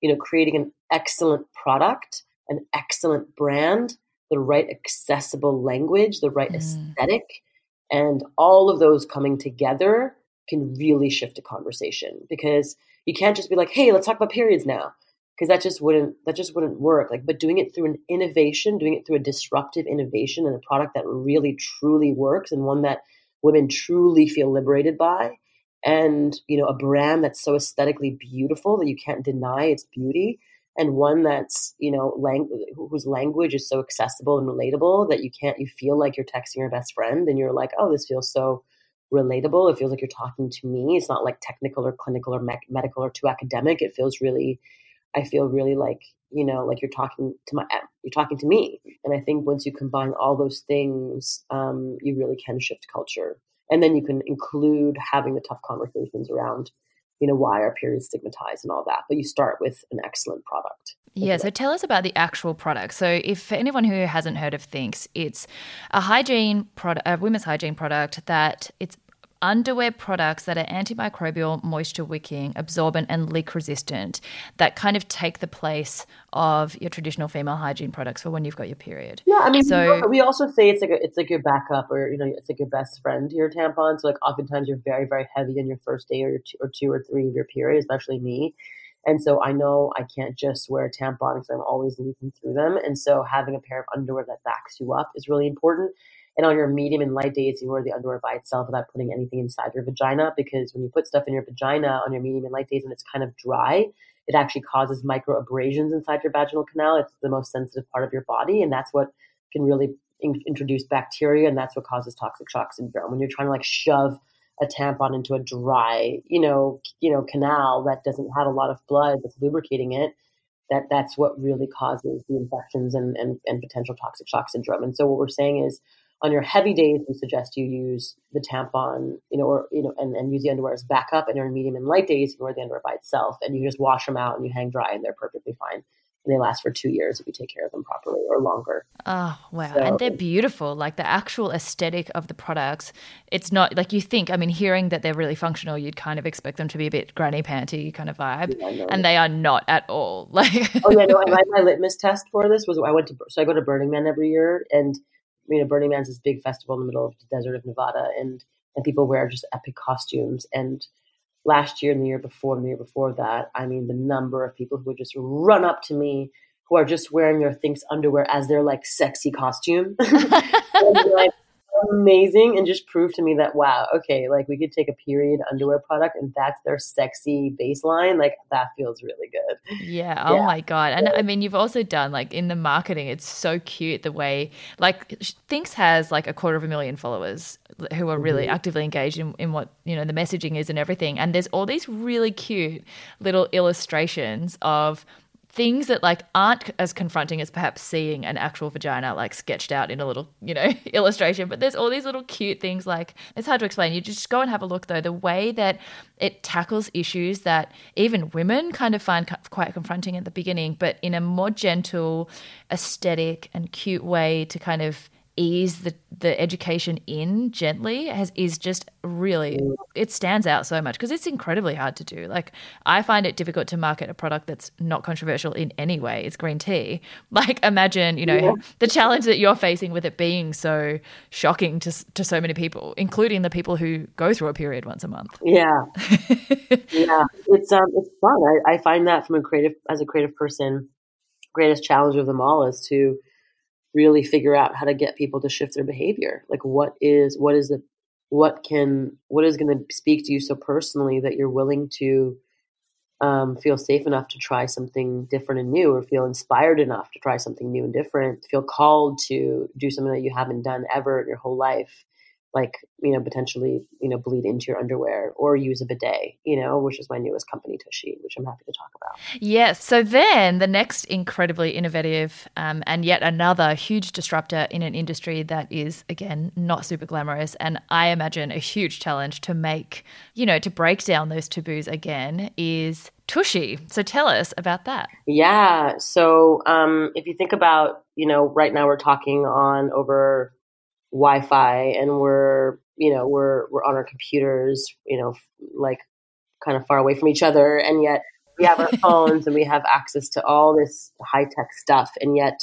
you know creating an excellent product an excellent brand the right accessible language the right mm. aesthetic and all of those coming together can really shift a conversation because you can't just be like hey let's talk about periods now because that just wouldn't that just wouldn't work. Like but doing it through an innovation doing it through a disruptive innovation and a product that really truly works and one that women truly feel liberated by and you know a brand that's so aesthetically beautiful that you can't deny its beauty and one that's you know lang- whose language is so accessible and relatable that you can't you feel like you're texting your best friend and you're like oh this feels so relatable. It feels like you're talking to me. It's not like technical or clinical or me- medical or too academic. It feels really I feel really like you know like you're talking to my you're talking to me. And i think once you combine all those things um, you really can shift culture. And then you can include having the tough conversations around you know why our periods stigmatized and all that. But you start with an excellent product yeah, so tell us about the actual product. So, if for anyone who hasn't heard of Thinx it's a hygiene product, a women's hygiene product that it's underwear products that are antimicrobial, moisture wicking, absorbent, and leak resistant that kind of take the place of your traditional female hygiene products for when you've got your period. Yeah, I mean, so we also say it's like a, it's like your backup or you know it's like your best friend to your tampon. So like oftentimes you're very very heavy in your first day or two or two or three of your period, especially me. And so I know I can't just wear a tampon because I'm always leaking through them. And so having a pair of underwear that backs you up is really important. And on your medium and light days, you wear the underwear by itself without putting anything inside your vagina because when you put stuff in your vagina on your medium and light days and it's kind of dry, it actually causes micro abrasions inside your vaginal canal. It's the most sensitive part of your body, and that's what can really in- introduce bacteria, and that's what causes toxic shock syndrome. When you're trying to like shove a tampon into a dry, you know, you know, canal that doesn't have a lot of blood that's lubricating it, that that's what really causes the infections and, and, and potential toxic shock syndrome. And so what we're saying is on your heavy days, we suggest you use the tampon, you know, or you know, and, and use the underwear as backup. And on medium and light days, you wear the underwear by itself, and you just wash them out and you hang dry, and they're perfectly fine. And they last for two years if you take care of them properly, or longer. Oh wow! So, and they're beautiful. Like the actual aesthetic of the products, it's not like you think. I mean, hearing that they're really functional, you'd kind of expect them to be a bit granny panty kind of vibe, yeah, and they are not at all. Like, oh yeah, no. my, my litmus test for this was I went to so I go to Burning Man every year, and you know, Burning Man's this big festival in the middle of the desert of Nevada, and and people wear just epic costumes. And last year and the year before and the year before that, I mean, the number of people who would just run up to me, who are just wearing their Thinx underwear as their like sexy costume. like, amazing and just proved to me that wow, okay, like we could take a period underwear product and that's their sexy baseline. Like that feels really good. Yeah. Oh my god. And I mean, you've also done like in the marketing, it's so cute the way like Thinx has like a quarter of a million followers who are really mm-hmm. actively engaged in, in what you know the messaging is and everything. And there's all these really cute little illustrations of things that like aren't as confronting as perhaps seeing an actual vagina like sketched out in a little you know illustration. But there's all these little cute things like it's hard to explain. You just go and have a look though. The way that it tackles issues that even women kind of find quite confronting at the beginning but in a more gentle aesthetic and cute way to kind of ease the, the education in gently has is just really it stands out so much because it's incredibly hard to do. Like i find it difficult to market a product that's not controversial in any way. It's green tea. Like imagine you know yeah. the challenge that you're facing with it being so shocking to, to so many people including the people who go through a period once a month. Yeah. Yeah. It's um it's fun. I, I find that from a creative as a creative person greatest challenge of them all is to really figure out how to get people to shift their behavior. Like what is what is the what can what is going to speak to you so personally that you're willing to um, feel safe enough to try something different and new, or feel inspired enough to try something new and different, feel called to do something that you haven't done ever in your whole life, like you know potentially you know bleed into your underwear or use a bidet you know which is my newest company tushy which i'm happy to talk about. Yes. So then the next incredibly innovative um, and yet another huge disruptor in an industry that is again not super glamorous and i imagine a huge challenge to make you know to break down those taboos again is tushy. So tell us about that. Yeah. So um, if you think about you know right now we're talking on over Wi-Fi and we're you know we're we're on our computers you know like kind of far away from each other and yet we have our phones and we have access to all this high tech stuff and yet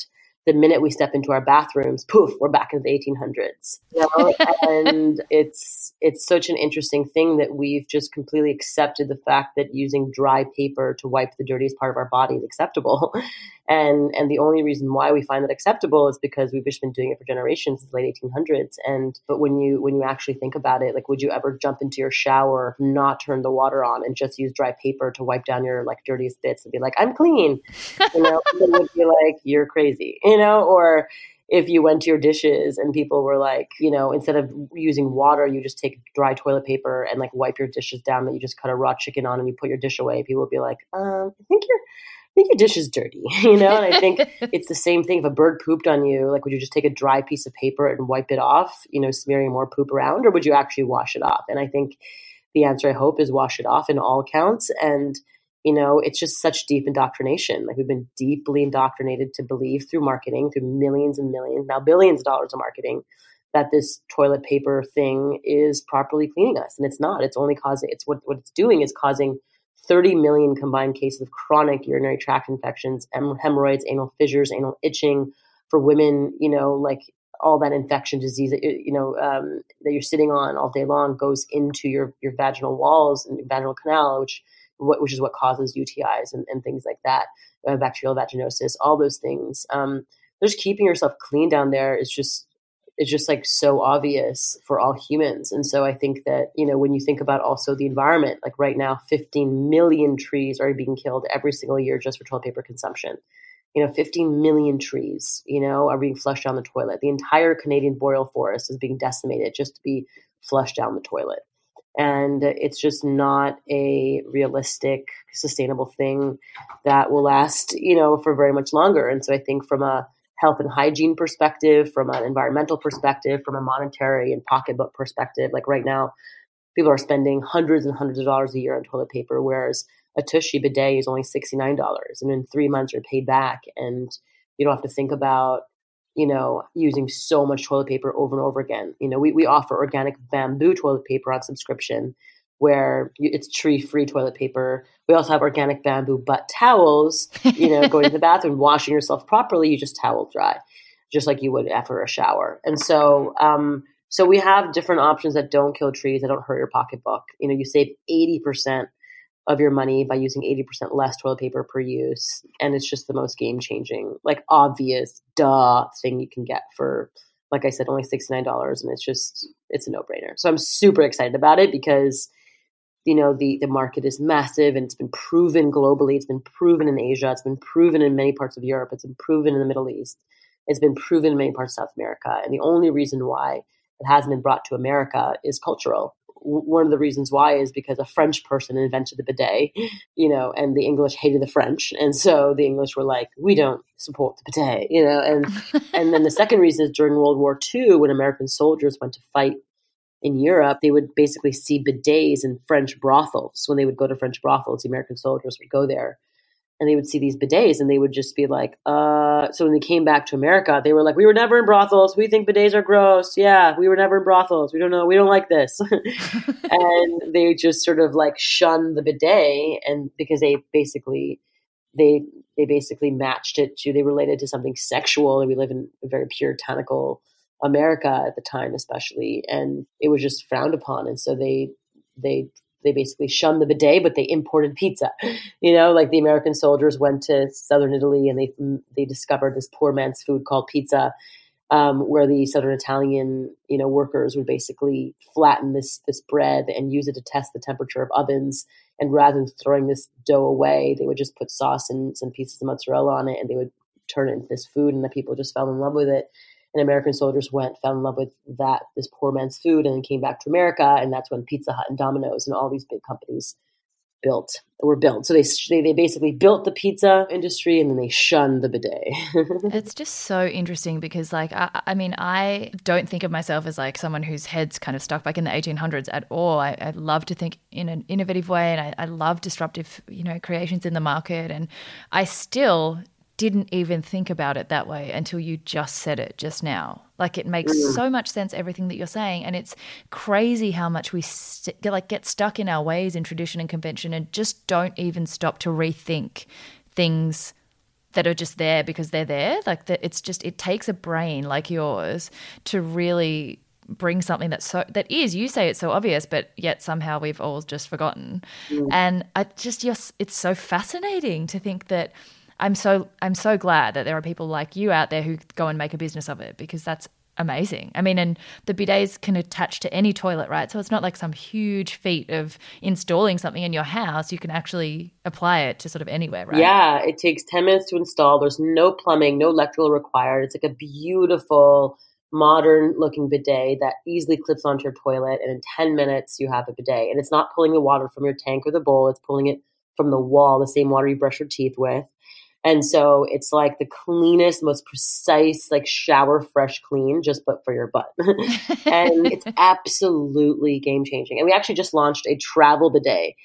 the minute we step into our bathrooms, poof, we're back in the 1800s. You know? and it's it's such an interesting thing that we've just completely accepted the fact that using dry paper to wipe the dirtiest part of our body is acceptable. And and the only reason why we find that acceptable is because we've just been doing it for generations since the late 1800s. And but when you when you actually think about it, like would you ever jump into your shower, not turn the water on, and just use dry paper to wipe down your like dirtiest bits and be like, I'm clean? You know, would be like, you're crazy, you know, or if you went to your dishes and people were like, you know, instead of using water, you just take dry toilet paper and like wipe your dishes down that you just cut a raw chicken on and you put your dish away, people would be like, um, I think you're think your dish is dirty, you know? And I think it's the same thing. If a bird pooped on you, like, would you just take a dry piece of paper and wipe it off, you know, smearing more poop around, or would you actually wash it off? And I think the answer, I hope, is wash it off in all counts. And, you know, it's just such deep indoctrination. Like, we've been deeply indoctrinated to believe through marketing, through millions and millions, now billions of dollars of marketing, that this toilet paper thing is properly cleaning us. And it's not. It's only causing, it's what, what it's doing is causing 30 million combined cases of chronic urinary tract infections, hemorrhoids, anal fissures, anal itching for women, you know, like all that infection disease that you know um, that you're sitting on all day long goes into your your vaginal walls and your vaginal canal, which which is what causes UTIs and, and things like that, uh, bacterial vaginosis, all those things. Um, just keeping yourself clean down there is just is just like so obvious for all humans. And so I think that, you know, when you think about also the environment, like right now, 15 million trees are being killed every single year just for toilet paper consumption. You know, 15 million trees, you know, are being flushed down the toilet. The entire Canadian boreal forest is being decimated just to be flushed down the toilet. And it's just not a realistic, sustainable thing that will last, you know, for very much longer. And so I think from a health and hygiene perspective, from an environmental perspective, from a monetary and pocketbook perspective. Like right now, people are spending hundreds and hundreds of dollars a year on toilet paper, whereas a Tushy bidet is only $69. And in three months, you're paid back. And you don't have to think about, you know, using so much toilet paper over and over again. You know, we, we offer organic bamboo toilet paper on subscription where it's tree free toilet paper. We also have organic bamboo butt towels. You know, going to the bathroom, washing yourself properly, you just towel dry, just like you would after a shower. And so, um, so we have different options that don't kill trees, that don't hurt your pocketbook. You know, you save eighty percent of your money by using 80% less toilet paper per use. And it's just the most game changing, like obvious, duh thing you can get for, like I said, only $69. And it's just, it's a no brainer. So I'm super excited about it because, you know, the, the market is massive and it's been proven globally. It's been proven in Asia. It's been proven in many parts of Europe. It's been proven in the Middle East. It's been proven in many parts of South America. And the only reason why it hasn't been brought to America is cultural one of the reasons why is because a French person invented the bidet, you know, and the English hated the French, and so the English were like, "We don't support the bidet," you know, and and then the second reason is during World War II, when American soldiers went to fight in Europe, they would basically see bidets in French brothels. When they would go to French brothels, the American soldiers would go there and they would see these bidets and they would just be like, uh, so when they came back to America, they were like, we were never in brothels. We think bidets are gross. Yeah, we were never in brothels. We don't know. We don't like this. and they just sort of like shun the bidet and because they basically, they, they basically matched it to, they related to something sexual. And we live in a very puritanical America at the time, especially. And it was just frowned upon. And so they, they they basically shunned the bidet, but they imported pizza. You know, like the American soldiers went to southern Italy and they they discovered this poor man's food called pizza, um, where the southern Italian you know workers would basically flatten this this bread and use it to test the temperature of ovens. And rather than throwing this dough away, they would just put sauce and some pieces of mozzarella on it, and they would turn it into this food, and the people just fell in love with it and American soldiers went, fell in love with that this poor man's food, and then came back to America, and that's when Pizza Hut and Domino's and all these big companies built were built. So they they basically built the pizza industry, and then they shunned the bidet. it's just so interesting because, like, I, I, mean, I don't think of myself as like someone whose head's kind of stuck back in the 1800s at all. I, I love to think in an innovative way, and I, I love disruptive, you know, creations in the market, and I still didn't even think about it that way until you just said it just now. Like it makes mm. so much sense everything that you're saying, and it's crazy how much we st- like get stuck in our ways in tradition and convention, and just don't even stop to rethink things that are just there because they're there. Like that, it's just it takes a brain like yours to really bring something that's so that is you say it's so obvious but yet somehow we've all just forgotten mm. and i just just it's so fascinating to think that I'm so I'm so glad that there are people like you out there who go and make a business of it because that's amazing. I mean, and the bidets can attach to any toilet, right? So it's not like some huge feat of installing something in your house. You can actually apply it to sort of anywhere, right? Yeah, it takes 10 minutes to install. There's no plumbing, no electrical required. It's like a beautiful modern looking bidet that easily clips onto your toilet and in 10 minutes you have a bidet. And it's not pulling the water from your tank or the bowl, it's pulling it from the wall, the same water you brush your teeth with. And so it's like the cleanest, most precise, like shower fresh clean, just but for your butt. and it's absolutely game changing. And we actually just launched a travel bidet.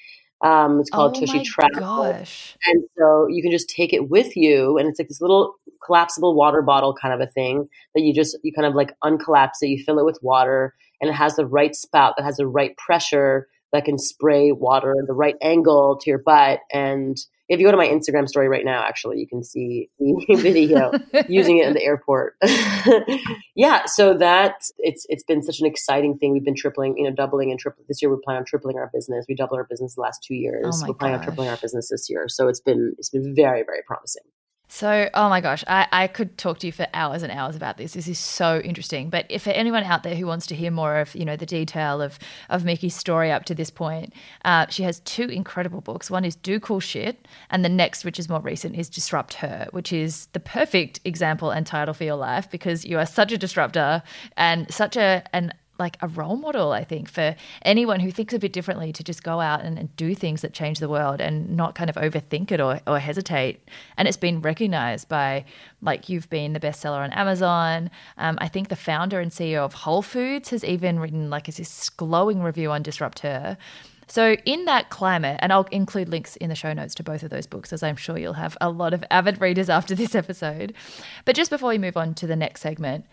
Um, it's called oh Tushy Travel. Gosh. And so you can just take it with you and it's like this little collapsible water bottle kind of a thing that you just you kind of like uncollapse it, you fill it with water, and it has the right spout that has the right pressure that can spray water in the right angle to your butt and if you go to my Instagram story right now, actually, you can see the video using it in the airport. yeah, so that it's it's been such an exciting thing. We've been tripling, you know, doubling and tripling this year. We're planning on tripling our business. We doubled our business the last two years. Oh we're planning gosh. on tripling our business this year. So it's been it's been very very promising. So, oh my gosh, I, I could talk to you for hours and hours about this. This is so interesting. But if for anyone out there who wants to hear more of, you know, the detail of of Miki's story up to this point, uh, she has two incredible books. One is Do Cool Shit, and the next, which is more recent, is Disrupt Her, which is the perfect example and title for your life because you are such a disruptor and such a an like a role model, I think, for anyone who thinks a bit differently to just go out and, and, do things that change the world and not kind of overthink it or, or hesitate. And it's been recognized by, like, you've been the bestseller on Amazon. Um, I think the founder and CEO of Whole Foods has even written, like, this glowing review on Disrupt Her. So, in that climate, and I'll include links in the show notes to both of those books, as I'm sure you'll have a lot of avid readers after this episode. But just before we move on to the next segment,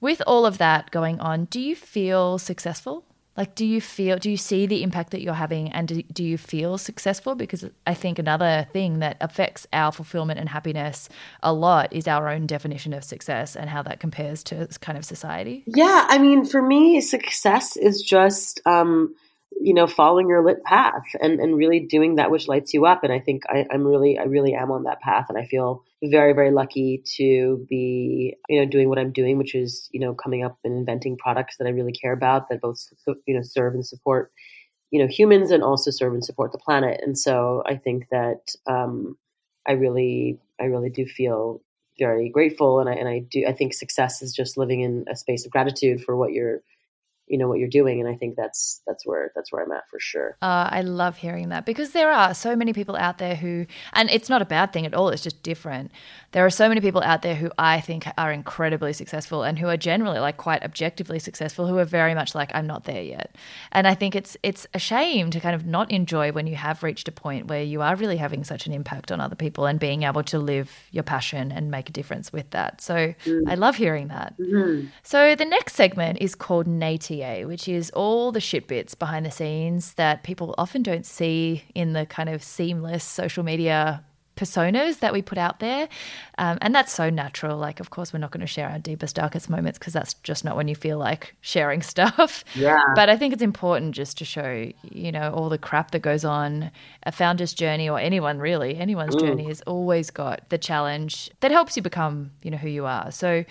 with all of that going on, do you feel successful? Like, do you feel, do you see the impact that you're having and do, do you feel successful? Because I think another thing that affects our fulfillment and happiness a lot is our own definition of success and how that compares to kind of society. Yeah. I mean, for me, success is just, um, you know, following your lit path and, and really doing that which lights you up. And I think I, I'm really, I really am on that path. And I feel very, very lucky to be, you know, doing what I'm doing, which is, you know, coming up and inventing products that I really care about that both, you know, serve and support, you know, humans and also serve and support the planet. And so I think that, um, I really, I really do feel very grateful. And I, and I do, I think success is just living in a space of gratitude for what you're, you know what you're doing and i think that's that's where that's where i'm at for sure. Uh, i love hearing that because there are so many people out there who and it's not a bad thing at all it's just different. There are so many people out there who i think are incredibly successful and who are generally like quite objectively successful who are very much like i'm not there yet. And i think it's it's a shame to kind of not enjoy when you have reached a point where you are really having such an impact on other people and being able to live your passion and make a difference with that. So mm. i love hearing that. Mm-hmm. so the next segment is called native which is all the shit bits behind the scenes that people often don't see in the kind of seamless social media personas that we put out there. Um, and that's so natural. Like, of course, we're not going to share our deepest, darkest moments because that's just not when you feel like sharing stuff. Yeah. But I think it's important just to show, you know, all the crap that goes on. A founder's journey, or anyone really, anyone's mm. journey, has always got the challenge that helps you become, you know, who you are. So,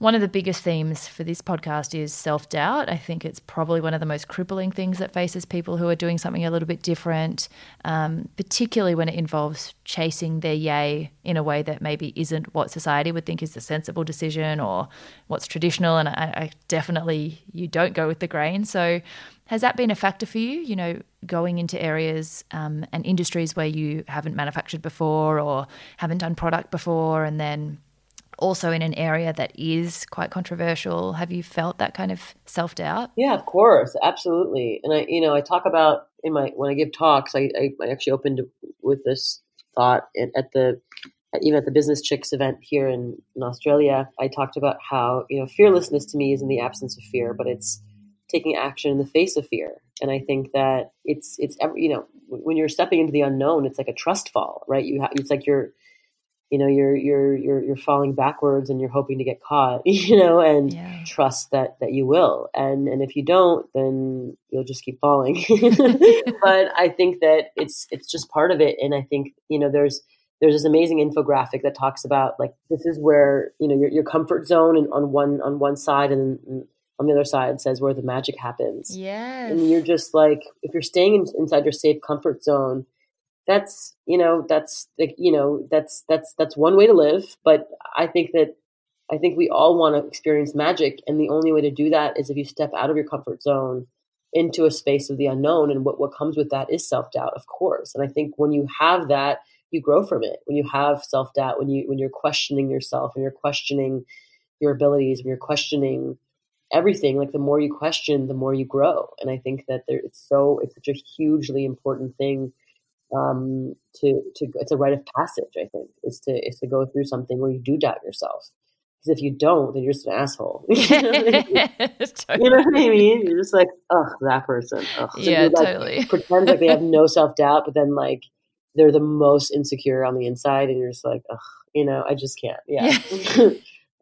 one of the biggest themes for this podcast is self doubt. I think it's probably one of the most crippling things that faces people who are doing something a little bit different, um, particularly when it involves chasing their yay in a way that maybe isn't what society would think is the sensible decision or what's traditional. And I, I definitely, you don't go with the grain. So, has that been a factor for you? You know, going into areas um, and industries where you haven't manufactured before or haven't done product before, and then also in an area that is quite controversial. Have you felt that kind of self doubt? Yeah, of course, absolutely. And I, you know, I talk about in my when I give talks, I, I, I actually opened with this thought at the even at the business chicks event here in, in australia i talked about how you know fearlessness to me is in the absence of fear but it's taking action in the face of fear and i think that it's it's you know when you're stepping into the unknown it's like a trust fall right you have it's like you're you know you're you're you're you're falling backwards and you're hoping to get caught you know and yeah. trust that that you will. And and if you don't then you'll just keep falling. But i think that it's it's just part of it. And i think you know there's there's this amazing infographic that talks about like this is where you know your, your comfort zone and on one on one side and, and on the other side says where the magic happens. Yes. and you're just like if you're staying in, inside your safe comfort zone that's you know that's you know that's that's that's one way to live but i think that i think we all want to experience magic and the only way to do that is if you step out of your comfort zone into a space of the unknown and what what comes with that is self-doubt of course and i think when you have that you grow from it. When you have self-doubt when you when you're questioning yourself and you're questioning your abilities when you're questioning everything like the more you question the more you grow and i think that there it's so it's such a hugely important thing um, to to it's a rite of passage. I think is to is to go through something where you do doubt yourself. Because if you don't, then you're just an asshole. you, know what I mean? You're just like, oh, that person. Ugh. So yeah, like, totally. pretend like they have no self doubt, but then like they're the most insecure on the inside, and you're just like, ugh, you know, I just can't. Yeah. yeah.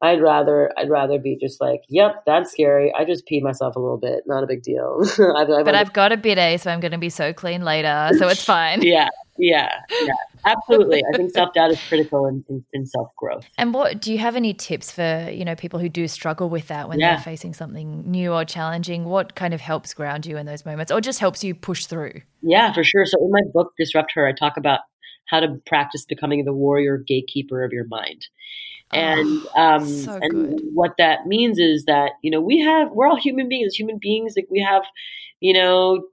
I'd rather I'd rather be just like, yep, that's scary. I just pee myself a little bit, not a big deal. I've, I've but I've got a bidet, so I'm going to be so clean later, so it's fine. yeah, yeah, yeah, absolutely. I think self doubt is critical in, in, in self growth. And what do you have any tips for you know people who do struggle with that when yeah. they're facing something new or challenging? What kind of helps ground you in those moments, or just helps you push through? Yeah, for sure. So in my book, Disrupt Her, I talk about how to practice becoming the warrior gatekeeper of your mind. And oh, um, so and what that means is that you know we have we're all human beings. Human beings like we have you know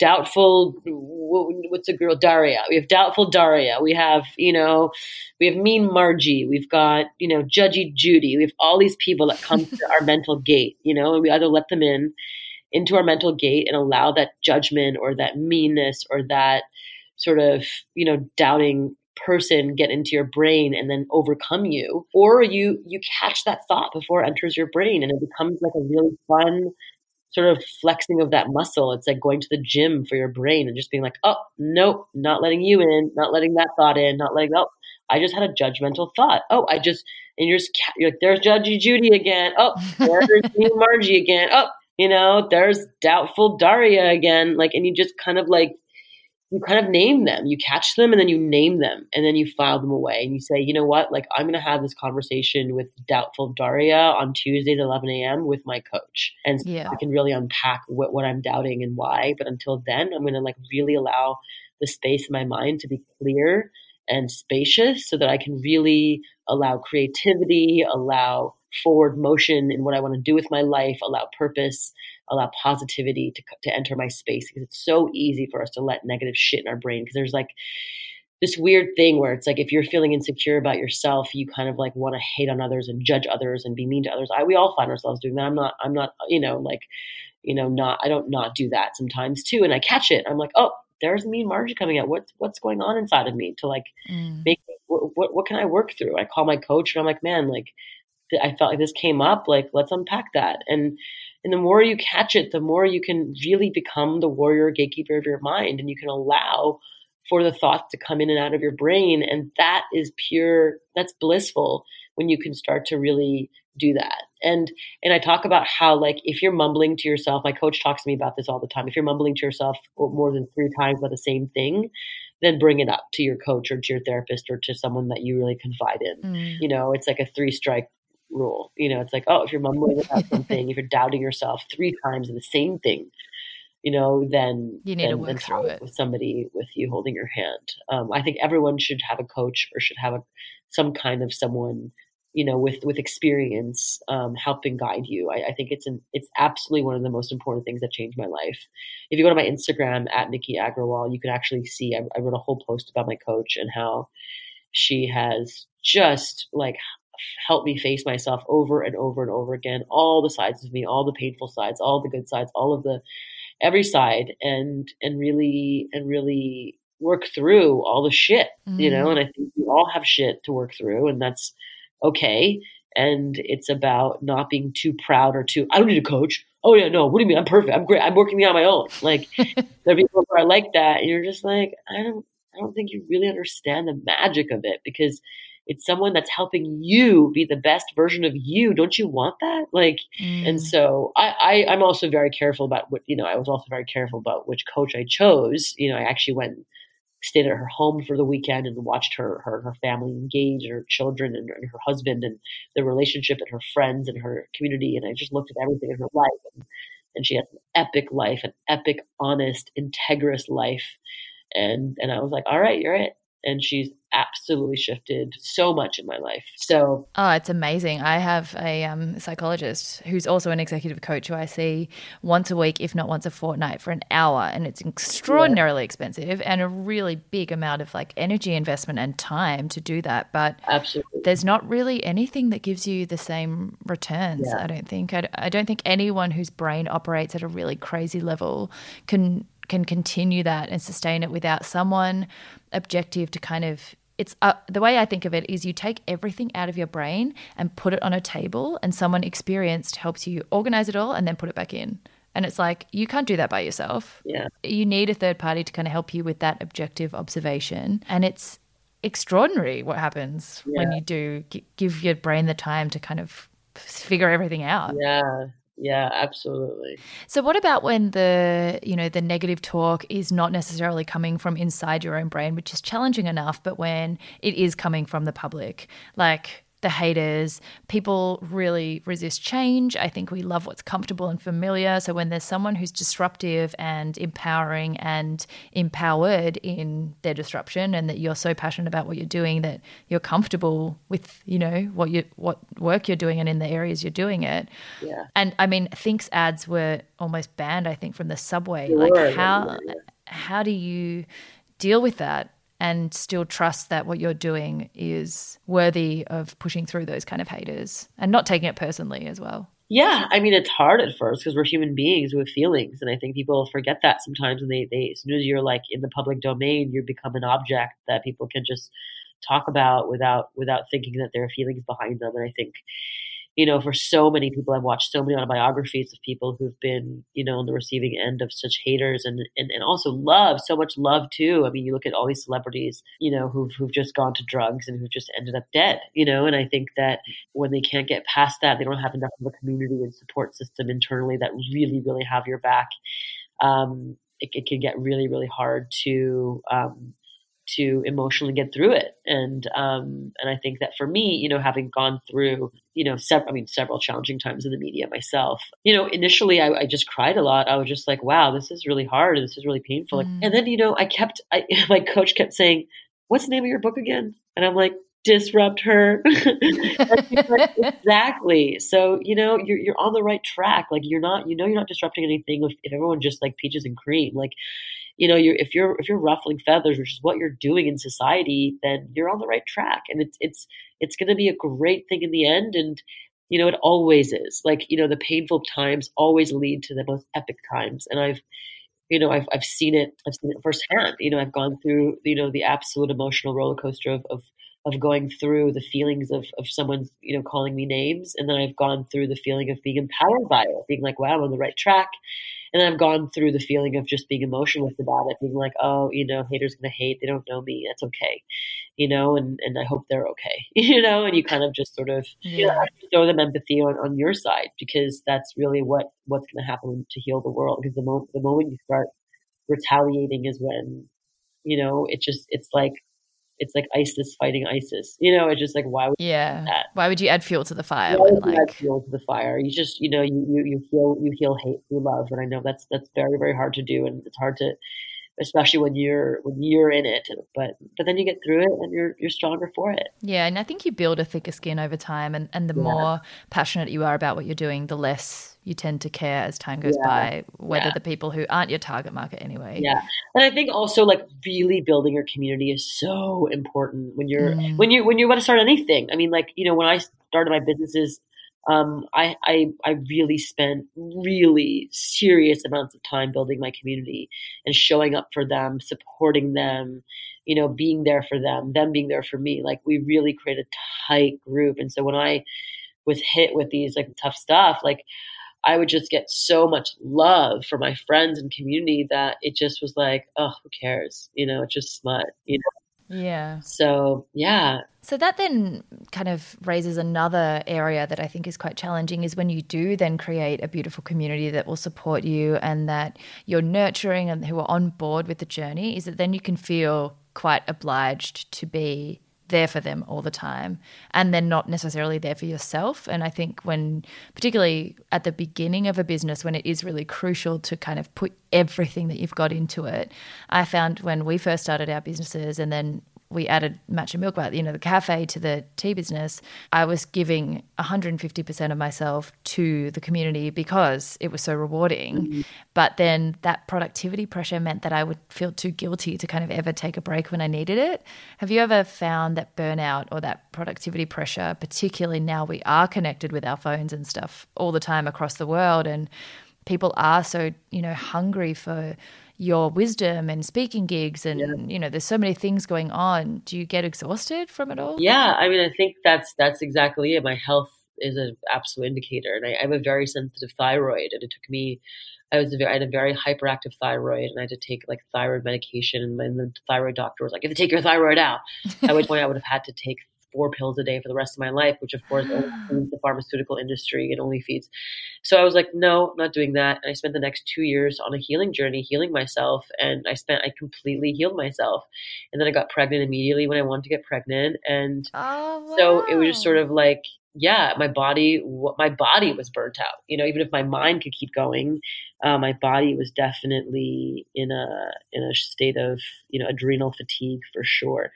doubtful what's a girl Daria. We have doubtful Daria. We have you know we have mean Margie. We've got you know judgy Judy. We have all these people that come to our mental gate. You know, and we either let them in into our mental gate and allow that judgment or that meanness or that sort of you know doubting person get into your brain and then overcome you or you you catch that thought before it enters your brain and it becomes like a really fun sort of flexing of that muscle. It's like going to the gym for your brain and just being like oh nope not letting you in not letting that thought in not letting oh i just had a judgmental thought. Oh i just and you're just you're like there's judgy judy again. Oh there's margie again. Oh you know, there's doubtful Daria again. Like, and you just kind of like, you kind of name them. You catch them and then you name them and then you file them away and you say, you know what, like I'm going to have this conversation with doubtful Daria on Tuesdays at 11 a.m. with my coach. And so Yeah. I can really unpack what, what I'm doubting and why. But until then, I'm going to like really allow the space in my mind to be clear and spacious so that I can really allow creativity, allow forward motion in what I want to do with my life, allow purpose, allow positivity to, to enter my space because it's so easy for us to let negative shit in our brain because there's like this weird thing where it's like if you're feeling insecure about yourself you kind of like want to hate on others and judge others and be mean to others I, we all find ourselves doing that i'm not i'm not you know like you know not i don't not do that sometimes too and i catch it i'm like oh there's mean margie coming out what's what's going on inside of me to like Mm. make what, what what can I work through? I call my coach and I'm like, man, like I felt like this came up. Like let's unpack that. And and the more you catch it, the more you can really become the warrior gatekeeper of your mind, and you can allow for the thoughts to come in and out of your brain, and that is pure. That's blissful when you can start to really do that. And and I talk about how like if you're mumbling to yourself, my coach talks to me about this all the time. If you're mumbling to yourself more than three times about the same thing, then bring it up to your coach or to your therapist or to someone that you really confide in. Mm. You know, it's like a three strike rule. You know, it's like, oh, if you're mumbling about something, if you're doubting yourself three times in the same thing, you know, then You need to then, work through it. with somebody with you holding your hand. Um, I think everyone should have a coach or should have a, some kind of someone you know with with experience um, helping guide you I, I think it's an it's absolutely one of the most important things that changed my life if you go to my instagram at Miki Agrawal you can actually see I, I wrote a whole post about my coach and how she has just like helped me face myself over and over and over again all the sides of me all the painful sides all the good sides all of the every side and and really and really work through all the shit you know mm. and i think we all have shit to work through and that's okay and it's about not being too proud or too i don't need a coach. Oh yeah no what do you mean? I'm perfect. I'm great. I'm working on my own. Like there are people who are like that and you're just like i don't i don't think you really understand the magic of it because it's someone that's helping you be the best version of you. Don't you want that? Like Mm. and so I, I i'm also very careful about what you know i was also very careful about which coach i chose. You know i actually went stayed at her home for the weekend and watched her her, her family engage her children and, and her husband and the relationship and her friends and her community. And i just looked at everything in her life and, and she has an epic life an epic honest integrous life. And and i was like all right you're it. And she's absolutely shifted so much in my life so Oh, it's amazing. I have a um, psychologist who's also an executive coach who I see once a week, if not once a fortnight, for an hour. And it's extraordinarily expensive and a really big amount of like energy investment and time to do that. But absolutely there's not really anything that gives you the same returns, Yeah. I don't think. I, I don't think anyone whose brain operates at a really crazy level can can continue that and sustain it without someone objective to kind of it's uh, the way I think of it is you take everything out of your brain and put it on a table, and someone experienced helps you organize it all and then put it back in. And it's like you can't do that by yourself. yeah You need a third party to kind of help you with that objective observation, and it's extraordinary what happens when you do g- give your brain the time to kind of figure everything out. yeah yeah absolutely. So what about when the, you know, the negative talk is not necessarily coming from inside your own brain, which is challenging enough, but when it is coming from the public, like the haters, people really resist change. I think we love what's comfortable and familiar. So when there's someone who's disruptive and empowering and empowered in their disruption and that you're so passionate about what you're doing that you're comfortable with, you know, what you what work you're doing and in the areas you're doing it, yeah and I mean, Thinx ads were almost banned, I think, from the subway. They like, were, how how do you deal with that and still trust that what you're doing is worthy of pushing through those kind of haters and not taking it personally as well? Yeah, I mean it's hard at first because we're human beings with feelings, and I think people forget that sometimes. And they, they as soon as you're like in the public domain, you become an object that people can just talk about without without thinking that there are feelings behind them. And I think you know, for so many people, I've watched so many autobiographies of people who've been, you know, on the receiving end of such haters and, and, and also love, so much love too. I mean, you look at all these celebrities, you know, who've, who've just gone to drugs and who've just ended up dead, you know, and I think that when they can't get past that, they don't have enough of a community and support system internally that really, really have your back. Um, it, it can get really, really hard to, um, to emotionally get through it. And um, and I think that for me, you know, having gone through, you know, several, I mean, several challenging times in the media myself, you know, initially I, I, just cried a lot. I was just like, wow, this is really hard. This is really painful. Mm. And then, you know, I kept, I, my coach kept saying, what's the name of your book again? And I'm like, disrupt her. exactly. So, you know, you're, you're on the right track. Like you're not, you know, you're not disrupting anything if, if everyone just like peaches and cream. Like, you know, you're if you're if you're ruffling feathers, which is what you're doing in society, then you're on the right track, and it's it's it's going to be a great thing in the end. And you know, it always is. Like you know, the painful times always lead to the most epic times, and I've you know, I've I've seen it. I've seen it firsthand. You know, I've gone through you know the absolute emotional roller coaster of of, of going through the feelings of of someone you know calling me names, and then I've gone through the feeling of being empowered by it, being like, wow, I'm on the right track. And I've gone through the feeling of just being emotionless about it, being like, oh, you know, haters gonna hate. They don't know me. That's okay, you know, and and I hope they're okay, you know. And you kind of just sort of yeah. you know, throw them empathy on, on your side because that's really what what's gonna happen to heal the world. Because the moment the moment you start retaliating is when you know it just it's like it's like ISIS fighting ISIS. You know, it's just like why would yeah why would you add fuel to the fire? Why when, like... add fuel to the fire? You just you know you, you you heal you heal hate through love, and I know that's that's very very hard to do, and it's hard to especially when you're when you're in it but but then you get through it and you're you're stronger for it yeah and i think you build a thicker skin over time and and the yeah. more passionate you are about what you're doing the less you tend to care as time goes yeah. by, whether yeah. the people who aren't your target market anyway. Yeah. And I think also like really building your community is so important when you're mm. when you when you want to start anything. I mean, like, you know, when I started my businesses, um, I, I I really spent really serious amounts of time building my community and showing up for them, supporting them, you know, being there for them, them being there for me. Like we really create a tight group. And so when I was hit with these like tough stuff, like I would just get so much love from my friends and community that it just was like, oh, who cares? You know, it's just smut, you know? Yeah. So, yeah. So that then kind of raises another area that I think is quite challenging is when you do then create a beautiful community that will support you and that you're nurturing and who are on board with the journey, is that then you can feel quite obliged to be there for them all the time and then not necessarily there for yourself. And i think when particularly at the beginning of a business when it is really crucial to kind of put everything that you've got into it i found when we first started our businesses and then we added Matcha Milk Bar, you know, the cafe to the tea business, I was giving 150% of myself to the community because it was so rewarding. Mm-hmm. But then that productivity pressure meant that I would feel too guilty to kind of ever take a break when I needed it. Have you ever found that burnout or that productivity pressure, particularly now we are connected with our phones and stuff all the time across the world and people are so, you know, hungry for your wisdom and speaking gigs and yeah. you know there's so many things going on do you get exhausted from it all yeah i mean i think that's that's exactly it my health is an absolute indicator and I, I have a very sensitive thyroid and it took me I was very, I had a very hyperactive thyroid, and I had to take like thyroid medication. And the thyroid doctor was like, "If "You have to take your thyroid out." At which point, I would have had to take four pills a day for the rest of my life, which of course only feeds the pharmaceutical industry and only feeds. So I was like, no, I'm not doing that. And I spent the next two years on a healing journey, healing myself. And I spent, I completely healed myself. And then I got pregnant immediately when I wanted to get pregnant. And oh, wow. so it was just sort of like, yeah, my body, my body was burnt out. You know, even if my mind could keep going, uh, my body was definitely in a in a state of you know adrenal fatigue for sure.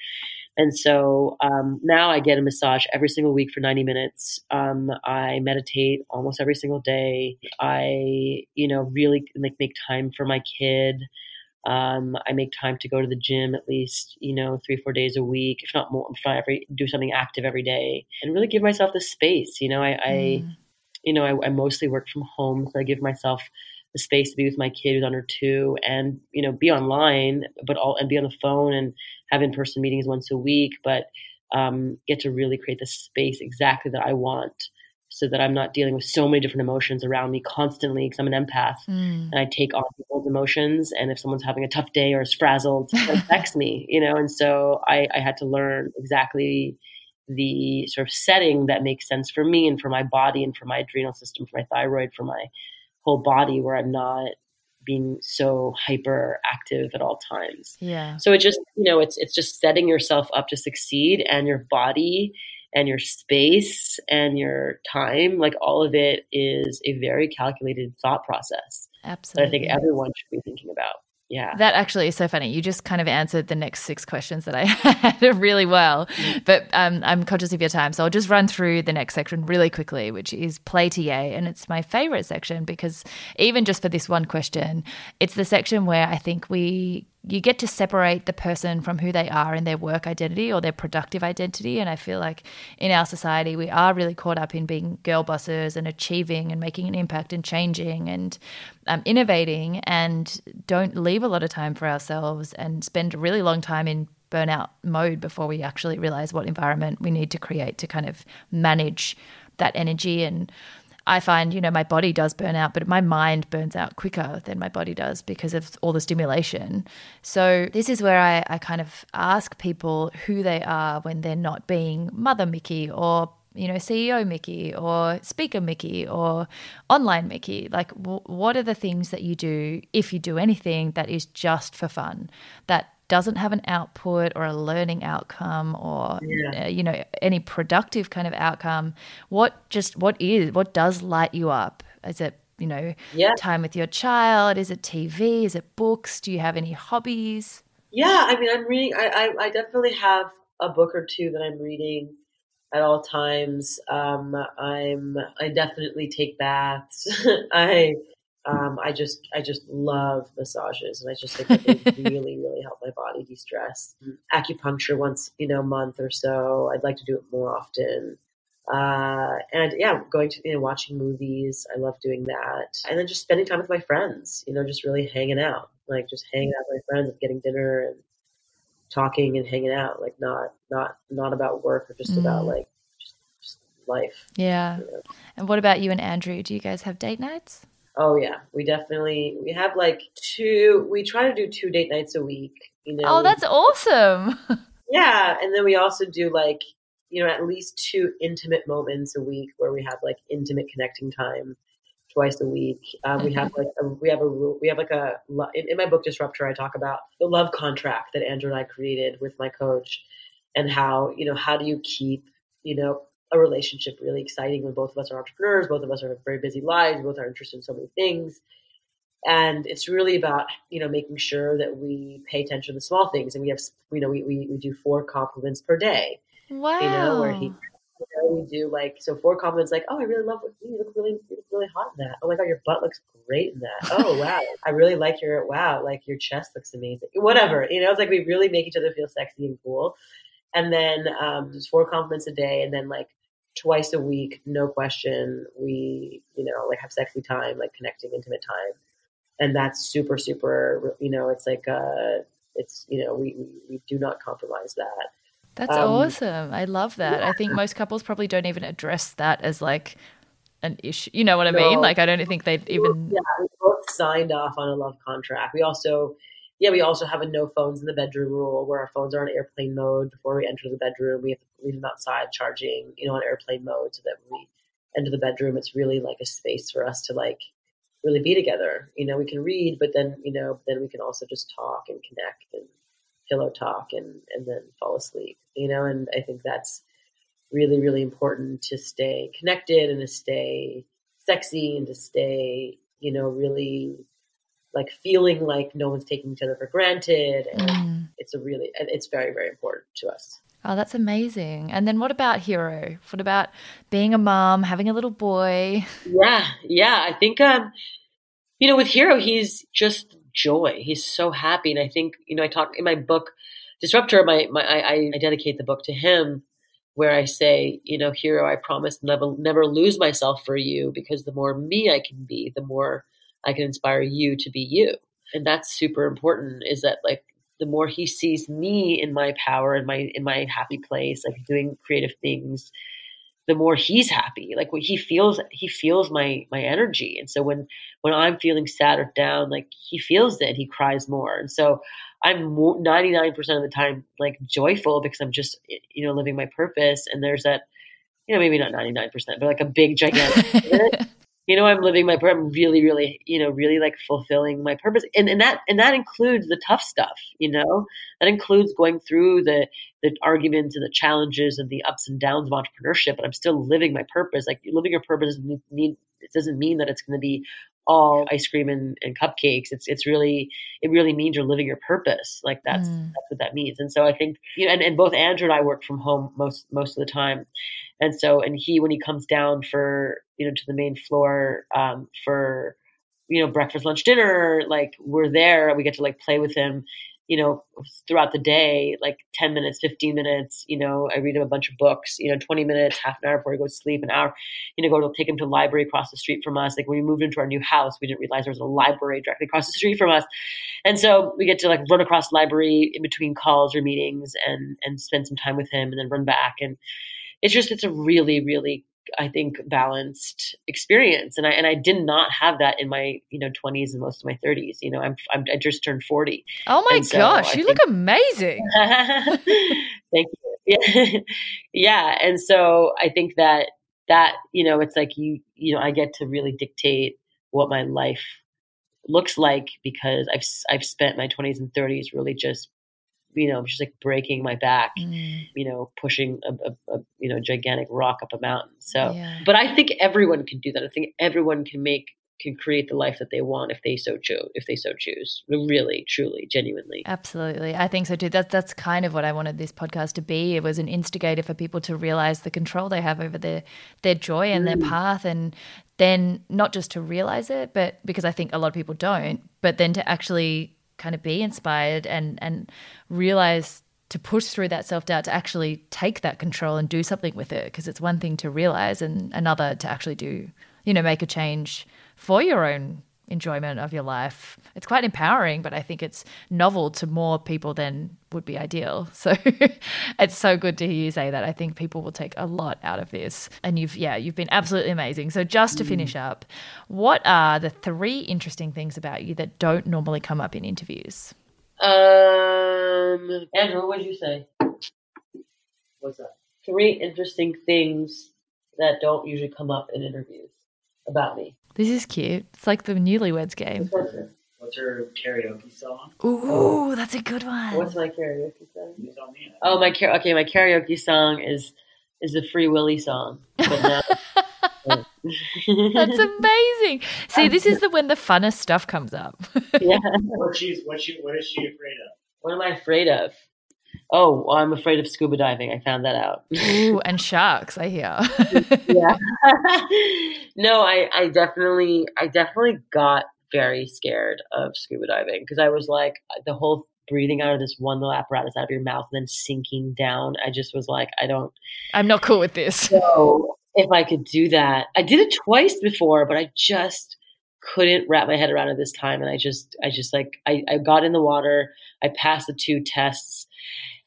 And so um, now I get a massage every single week for 90 minutes. Um, I meditate almost every single day. I, you know, really like make time for my kid. Um, I make time to go to the gym at least, you know, three, four days a week, if not more, if not every, do something active every day and really give myself the space. You know, I, mm. I you know, I, I mostly work from home. So I give myself the space to be with my kid who's under two and you know be online but all and be on the phone and have in-person meetings once a week but um, get to really create the space exactly that i want so that I'm not dealing with so many different emotions around me constantly because I'm an empath Mm. and I take on people's emotions. And if someone's having a tough day or is frazzled, it affects me, you know. And so I, I had to learn exactly the sort of setting that makes sense for me and for my body and for my adrenal system, for my thyroid, for my whole body, where I'm not being so hyperactive at all times. Yeah. So it just, you know, it's it's just setting yourself up to succeed and your body and your space and your time, like all of it is a very calculated thought process that I think everyone should be thinking about. Yeah. That actually is so funny. You just kind of answered the next six questions that I had really well. But um, I'm conscious of your time. So I'll just run through the next section really quickly, which is play. And it's my favorite section because even just for this one question, it's the section where I think we you get to separate the person from who they are in their work identity or their productive identity. And I feel like in our society, we are really caught up in being girl bosses and achieving and making an impact and changing and um, innovating and don't leave a lot of time for ourselves and spend a really long time in burnout mode before we actually realize what environment we need to create to kind of manage that energy and I find, you know, my body does burn out, but my mind burns out quicker than my body does because of all the stimulation. So, this is where I, I kind of ask people who they are when they're not being Mother Miki or you know, CEO Miki or Speaker Miki or Online Miki? Like, w- what are the things that you do, if you do anything, that is just for fun, that doesn't have an output or a learning outcome or, Yeah. uh, you know, any productive kind of outcome? What just, what is, what does light you up? Is it, you know, Yeah. time with your child? Is it TV? Is it books? Do you have any hobbies? Yeah, I mean, I'm reading. I, I, I definitely have a book or two that I'm reading at all times. Um, I'm I definitely take baths. I um, I just I just love massages, and I just think that they really really help my body de stress. Acupuncture once you know a month or so. I'd like to do it more often. Uh, and yeah, going to you know watching movies. I love doing that, and then just spending time with my friends. You know, just really hanging out, like just hanging out with my friends and getting dinner and talking and hanging out. Like not not not about work or just about Mm. like just, just life. Yeah. And what about you and Andrew? Do you guys have date nights? Oh yeah, we definitely we have like two. We try to do two date nights a week. You know. Oh, that's awesome. yeah, and then we also do like you know at least two intimate moments a week where we have like intimate connecting time twice a week. Um, we have like a, we have a. We have like a in, in my book Disrupt-Her. I talk about the love contract that Andrew and I created with my coach, and how you know how do you keep you know a relationship really exciting when both of us are entrepreneurs, both of us are very busy lives, both are interested in so many things. And it's really about, you know, making sure that we pay attention to the small things. And we have, you know, we, we, we do four compliments per day, wow. you know, where he, you know, we do like, so four compliments like, oh, I really love what you look really, you look really hot in that. Oh my God, your butt looks great in that. Oh, wow. I really like your, wow, like your chest looks amazing. Whatever, you know, it's like we really make each other feel sexy and cool. And then um, just four compliments a day. And then like twice a week, no question, we, you know, like have sexy time, like connecting intimate time. And that's super, super, you know, it's like, uh, it's, you know, we, we, do not compromise that. That's Um, awesome. I love that. I think most couples probably don't even address that as like an issue. You know what I mean? No. Like I don't think they'd even Yeah, we both signed off on a love contract. We also, yeah, we also have a no phones in the bedroom rule where our phones are on airplane mode before we enter the bedroom. We have to leave them outside charging, you know, on airplane mode so that when we enter the bedroom, it's really like a space for us to like really be together. You know, we can read, but then, you know, then we can also just talk and connect and pillow talk and, and then fall asleep, you know, and I think that's really, really important to stay connected and to stay sexy and to stay, you know, really like feeling like no one's taking each other for granted. And Mm. it's a really, it's very, very important to us. Oh, that's amazing. And then what about Hero? What about being a mom, having a little boy? Yeah. Yeah. I think, um, you know, with Hero, he's just joy. He's so happy. And I think, you know, I talk in my book, Disrupt-Her, my, my, I, I dedicate the book to him where I say, you know, Hero, I promise never, never lose myself for you because the more me I can be, the more I can inspire you to be you. And that's super important is that like the more he sees me in my power in my in my happy place, like doing creative things, the more he's happy. Like when he feels he feels my my energy. And so when when I'm feeling sad or down, like he feels it, he cries more. And so I'm 99% of the time like joyful because I'm just you know living my purpose and there's that you know maybe not 99% but like a big gigantic you know i'm living my i'm really really you know really like fulfilling my purpose. And, and that and that includes the tough stuff you know? That includes going through the the arguments and the challenges and the ups and downs of entrepreneurship but i'm still living my purpose. Like living your purpose doesn't mean it doesn't mean that it's going to be all ice cream and, and cupcakes. It's it's really it really means you're living your purpose. Like that's mm. that's what that means. And so i think you know and, and both andrew and i work from home most most of the time and so, and he, when he comes down for, you know, to the main floor um, for, you know, breakfast, lunch, dinner, like we're there, we get to like play with him, you know, throughout the day, like 10 minutes, 15 minutes, you know, I read him a bunch of books, you know, 20 minutes, half an hour before he goes to sleep, an hour, you know, go to take him to library across the street from us. Like when we moved into our new house, we didn't realize there was a library directly across the street from us. And so we get to like run across library in between calls or meetings and, and spend some time with him and then run back. And, it's just it's a really really I think balanced experience, and I and I did not have that in my you know twenties and most of my thirties. You know, I'm, I'm, i just turned forty. Oh my so gosh, I you think, look amazing! Thank you. Yeah, yeah, and so I think that that you know it's like you you know I get to really dictate what my life looks like because I've I've spent my twenties and thirties really just you know, just like breaking my back, mm. you know, pushing a, a, a, you know gigantic rock up a mountain. So, yeah. but I think everyone can do that. I think everyone can make can create the life that they want if they so choose. If they so choose, really, truly, genuinely. Absolutely, I think so too. That's that's kind of what I wanted this podcast to be. It was an instigator for people to realize the control they have over their their joy and mm. their path, and then not just to realize it, but because I think a lot of people don't, but then to actually kind of be inspired and and realize to push through that self doubt to actually take that control and do something with it. Because it's one thing to realize and another to actually do you know make a change for your own enjoyment of your life. It's quite empowering, but I think it's novel to more people than would be ideal. So it's so good to hear you say that. I think people will take a lot out of this. And you've, yeah, you've been absolutely amazing. So just to finish mm. up, what are the three interesting things about you that don't normally come up in interviews? Um, Andrew, what did you say? What's that? Three interesting things that don't usually come up in interviews about me. This is cute. It's like the newlyweds game. What's her karaoke song? Ooh, oh. that's a good one. What's my karaoke song? Oh, my car- okay. My karaoke song is is the Free Willy song. That's amazing. See, this is the when the funnest stuff comes up. yeah. What she's what she what is she afraid of? What am I afraid of? Oh, I'm afraid of scuba diving. I found that out. Ooh, and sharks, I hear. yeah. no, I, I definitely, I definitely got very scared of scuba diving because I was like, the whole breathing out of this one little apparatus out of your mouth and then sinking down. I just was like, I don't. I'm not cool with this. So if I could do that, I did it twice before, but I just couldn't wrap my head around it this time. And I just, I just like, I, I got in the water. I passed the two tests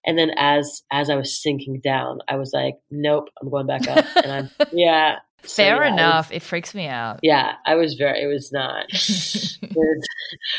and then as as I was sinking down, I was like, nope, I'm going back up. And I'm yeah. Fair so, yeah, enough. Was, it freaks me out. Yeah, I was very. It was not.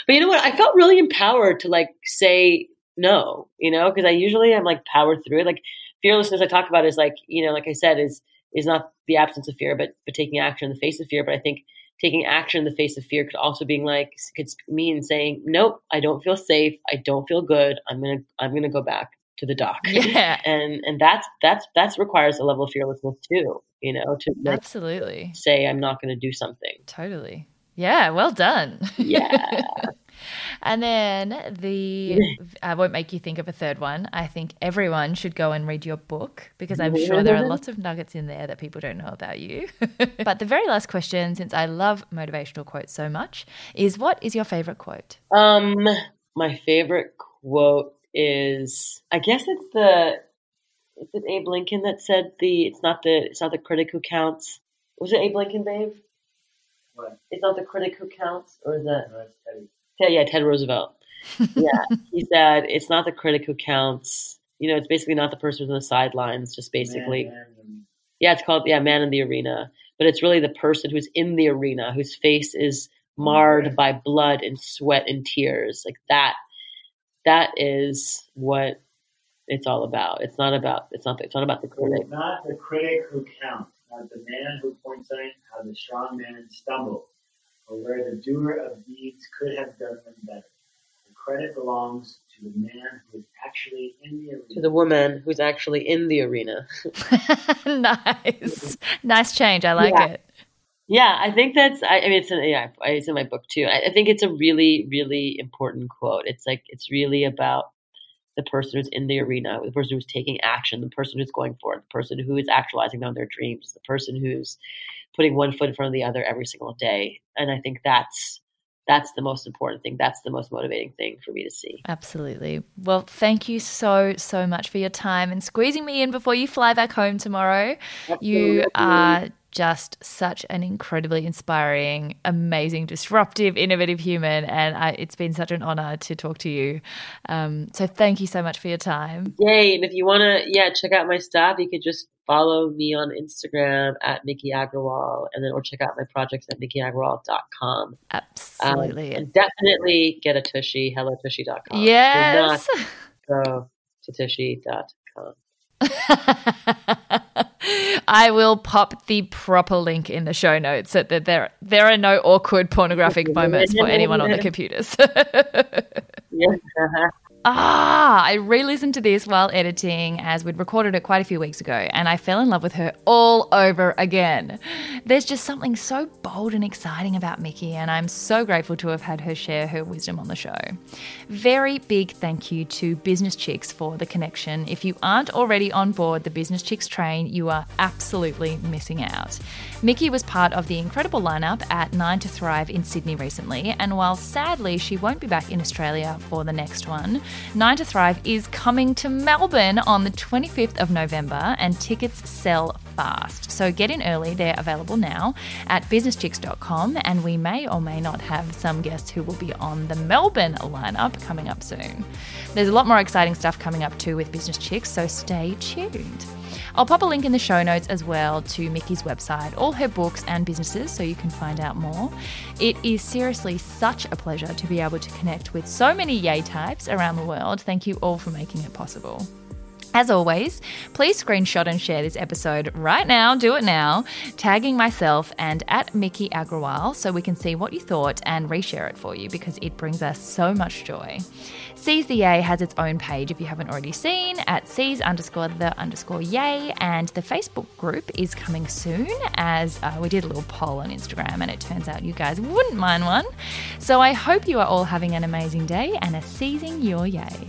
but you know what? I felt really empowered to like say no. You know, because I usually am like powered through it. Like fearlessness, I talk about is like you know, like I said, is is not the absence of fear, but but taking action in the face of fear. But I think taking action in the face of fear could also being like could mean saying nope, I don't feel safe. I don't feel good. I'm gonna I'm gonna go back to the dock. Yeah. and and that's that's that's requires a level of fearlessness too, you know, to like, absolutely say I'm not going to do something. Totally. Yeah, well done. Yeah. and then the I won't make you think of a third one. I think everyone should go and read your book because I'm sure there are lots of nuggets in there that people don't know about you. but the very last question, since I love motivational quotes so much, is what is your favorite quote? Um, my favorite quote is I guess it's the is it Abe Lincoln that said the it's not the it's not the critic who counts. Was it Abe Lincoln, babe? What? It's not the critic who counts, or is that? No, Teddy. Yeah, yeah, Ted Roosevelt. yeah, he said it's not the critic who counts. You know, it's basically not the person on the sidelines. Just basically, man, man, Yeah, it's called yeah, Man in the Arena. But it's really the person who's in the arena, whose face is marred Okay. by blood and sweat and tears. Like that that is what it's all about. It's not about it's not it's not about the critic. It's not the critic who counts, not the man who points out how the strong man stumbled, or where the doer of deeds could have done them better. The credit belongs to the man who is actually in the arena. To the woman who's actually in the arena. nice. Nice change. I like Yeah. it. Yeah, I think that's. I, I mean, it's in, yeah, it's in my book too. I, I think it's a really, really important quote. It's like it's really about the person who's in the arena, the person who's taking action, the person who's going for it, the person who is actualizing on their dreams, the person who's putting one foot in front of the other every single day. And I think that's that's the most important thing. That's the most motivating thing for me to see. Absolutely. Well, thank you so, so much for your time and squeezing me in before you fly back home tomorrow. You are just such an incredibly inspiring, amazing, disruptive, innovative human. And I, it's been such an honor to talk to you. Um, so thank you so much for your time. Yay! And if you want to, yeah, check out my stuff. You could just follow me on Instagram at Miki Agrawal, and then or check out my projects at mikiagrawal.com. Um, Absolutely. and definitely get a Tushy, hellotushy.com. yes. Do not go to tushy.com. I will pop the proper link in the show notes so that there there are no awkward pornographic moments for anyone on the computers. Yeah. Ah, I re listened to this while editing as we'd recorded it quite a few weeks ago, and I fell in love with her all over again. There's just something so bold and exciting about Miki, and I'm so grateful to have had her share her wisdom on the show. Very big thank you to Business Chicks for the connection. If you aren't already on board the Business Chicks train, you are absolutely missing out. Miki was part of the incredible lineup at Nine to Thrive in Sydney recently, and while sadly she won't be back in Australia for the next one, Nine to Thrive is coming to Melbourne on the 25th of November, and tickets sell fast. So get in early, they're available now at businesschicks.com, and we may or may not have some guests who will be on the Melbourne lineup coming up soon. There's a lot more exciting stuff coming up too with Business Chicks, so stay tuned. I'll pop a link in the show notes as well to Miki's website, all her books and businesses, so you can find out more. It is seriously such a pleasure to be able to connect with so many yay types around the world. Thank you all for making it possible. As always, please screenshot and share this episode right now, do it now, tagging myself and at Miki Agrawal so we can see what you thought and reshare it for you because it brings us so much joy. Seize the Yay has its own page if you haven't already seen at seize underscore the underscore yay, and the Facebook group is coming soon as uh, we did a little poll on Instagram and it turns out you guys wouldn't mind one. So I hope you are all having an amazing day and are seizing your yay.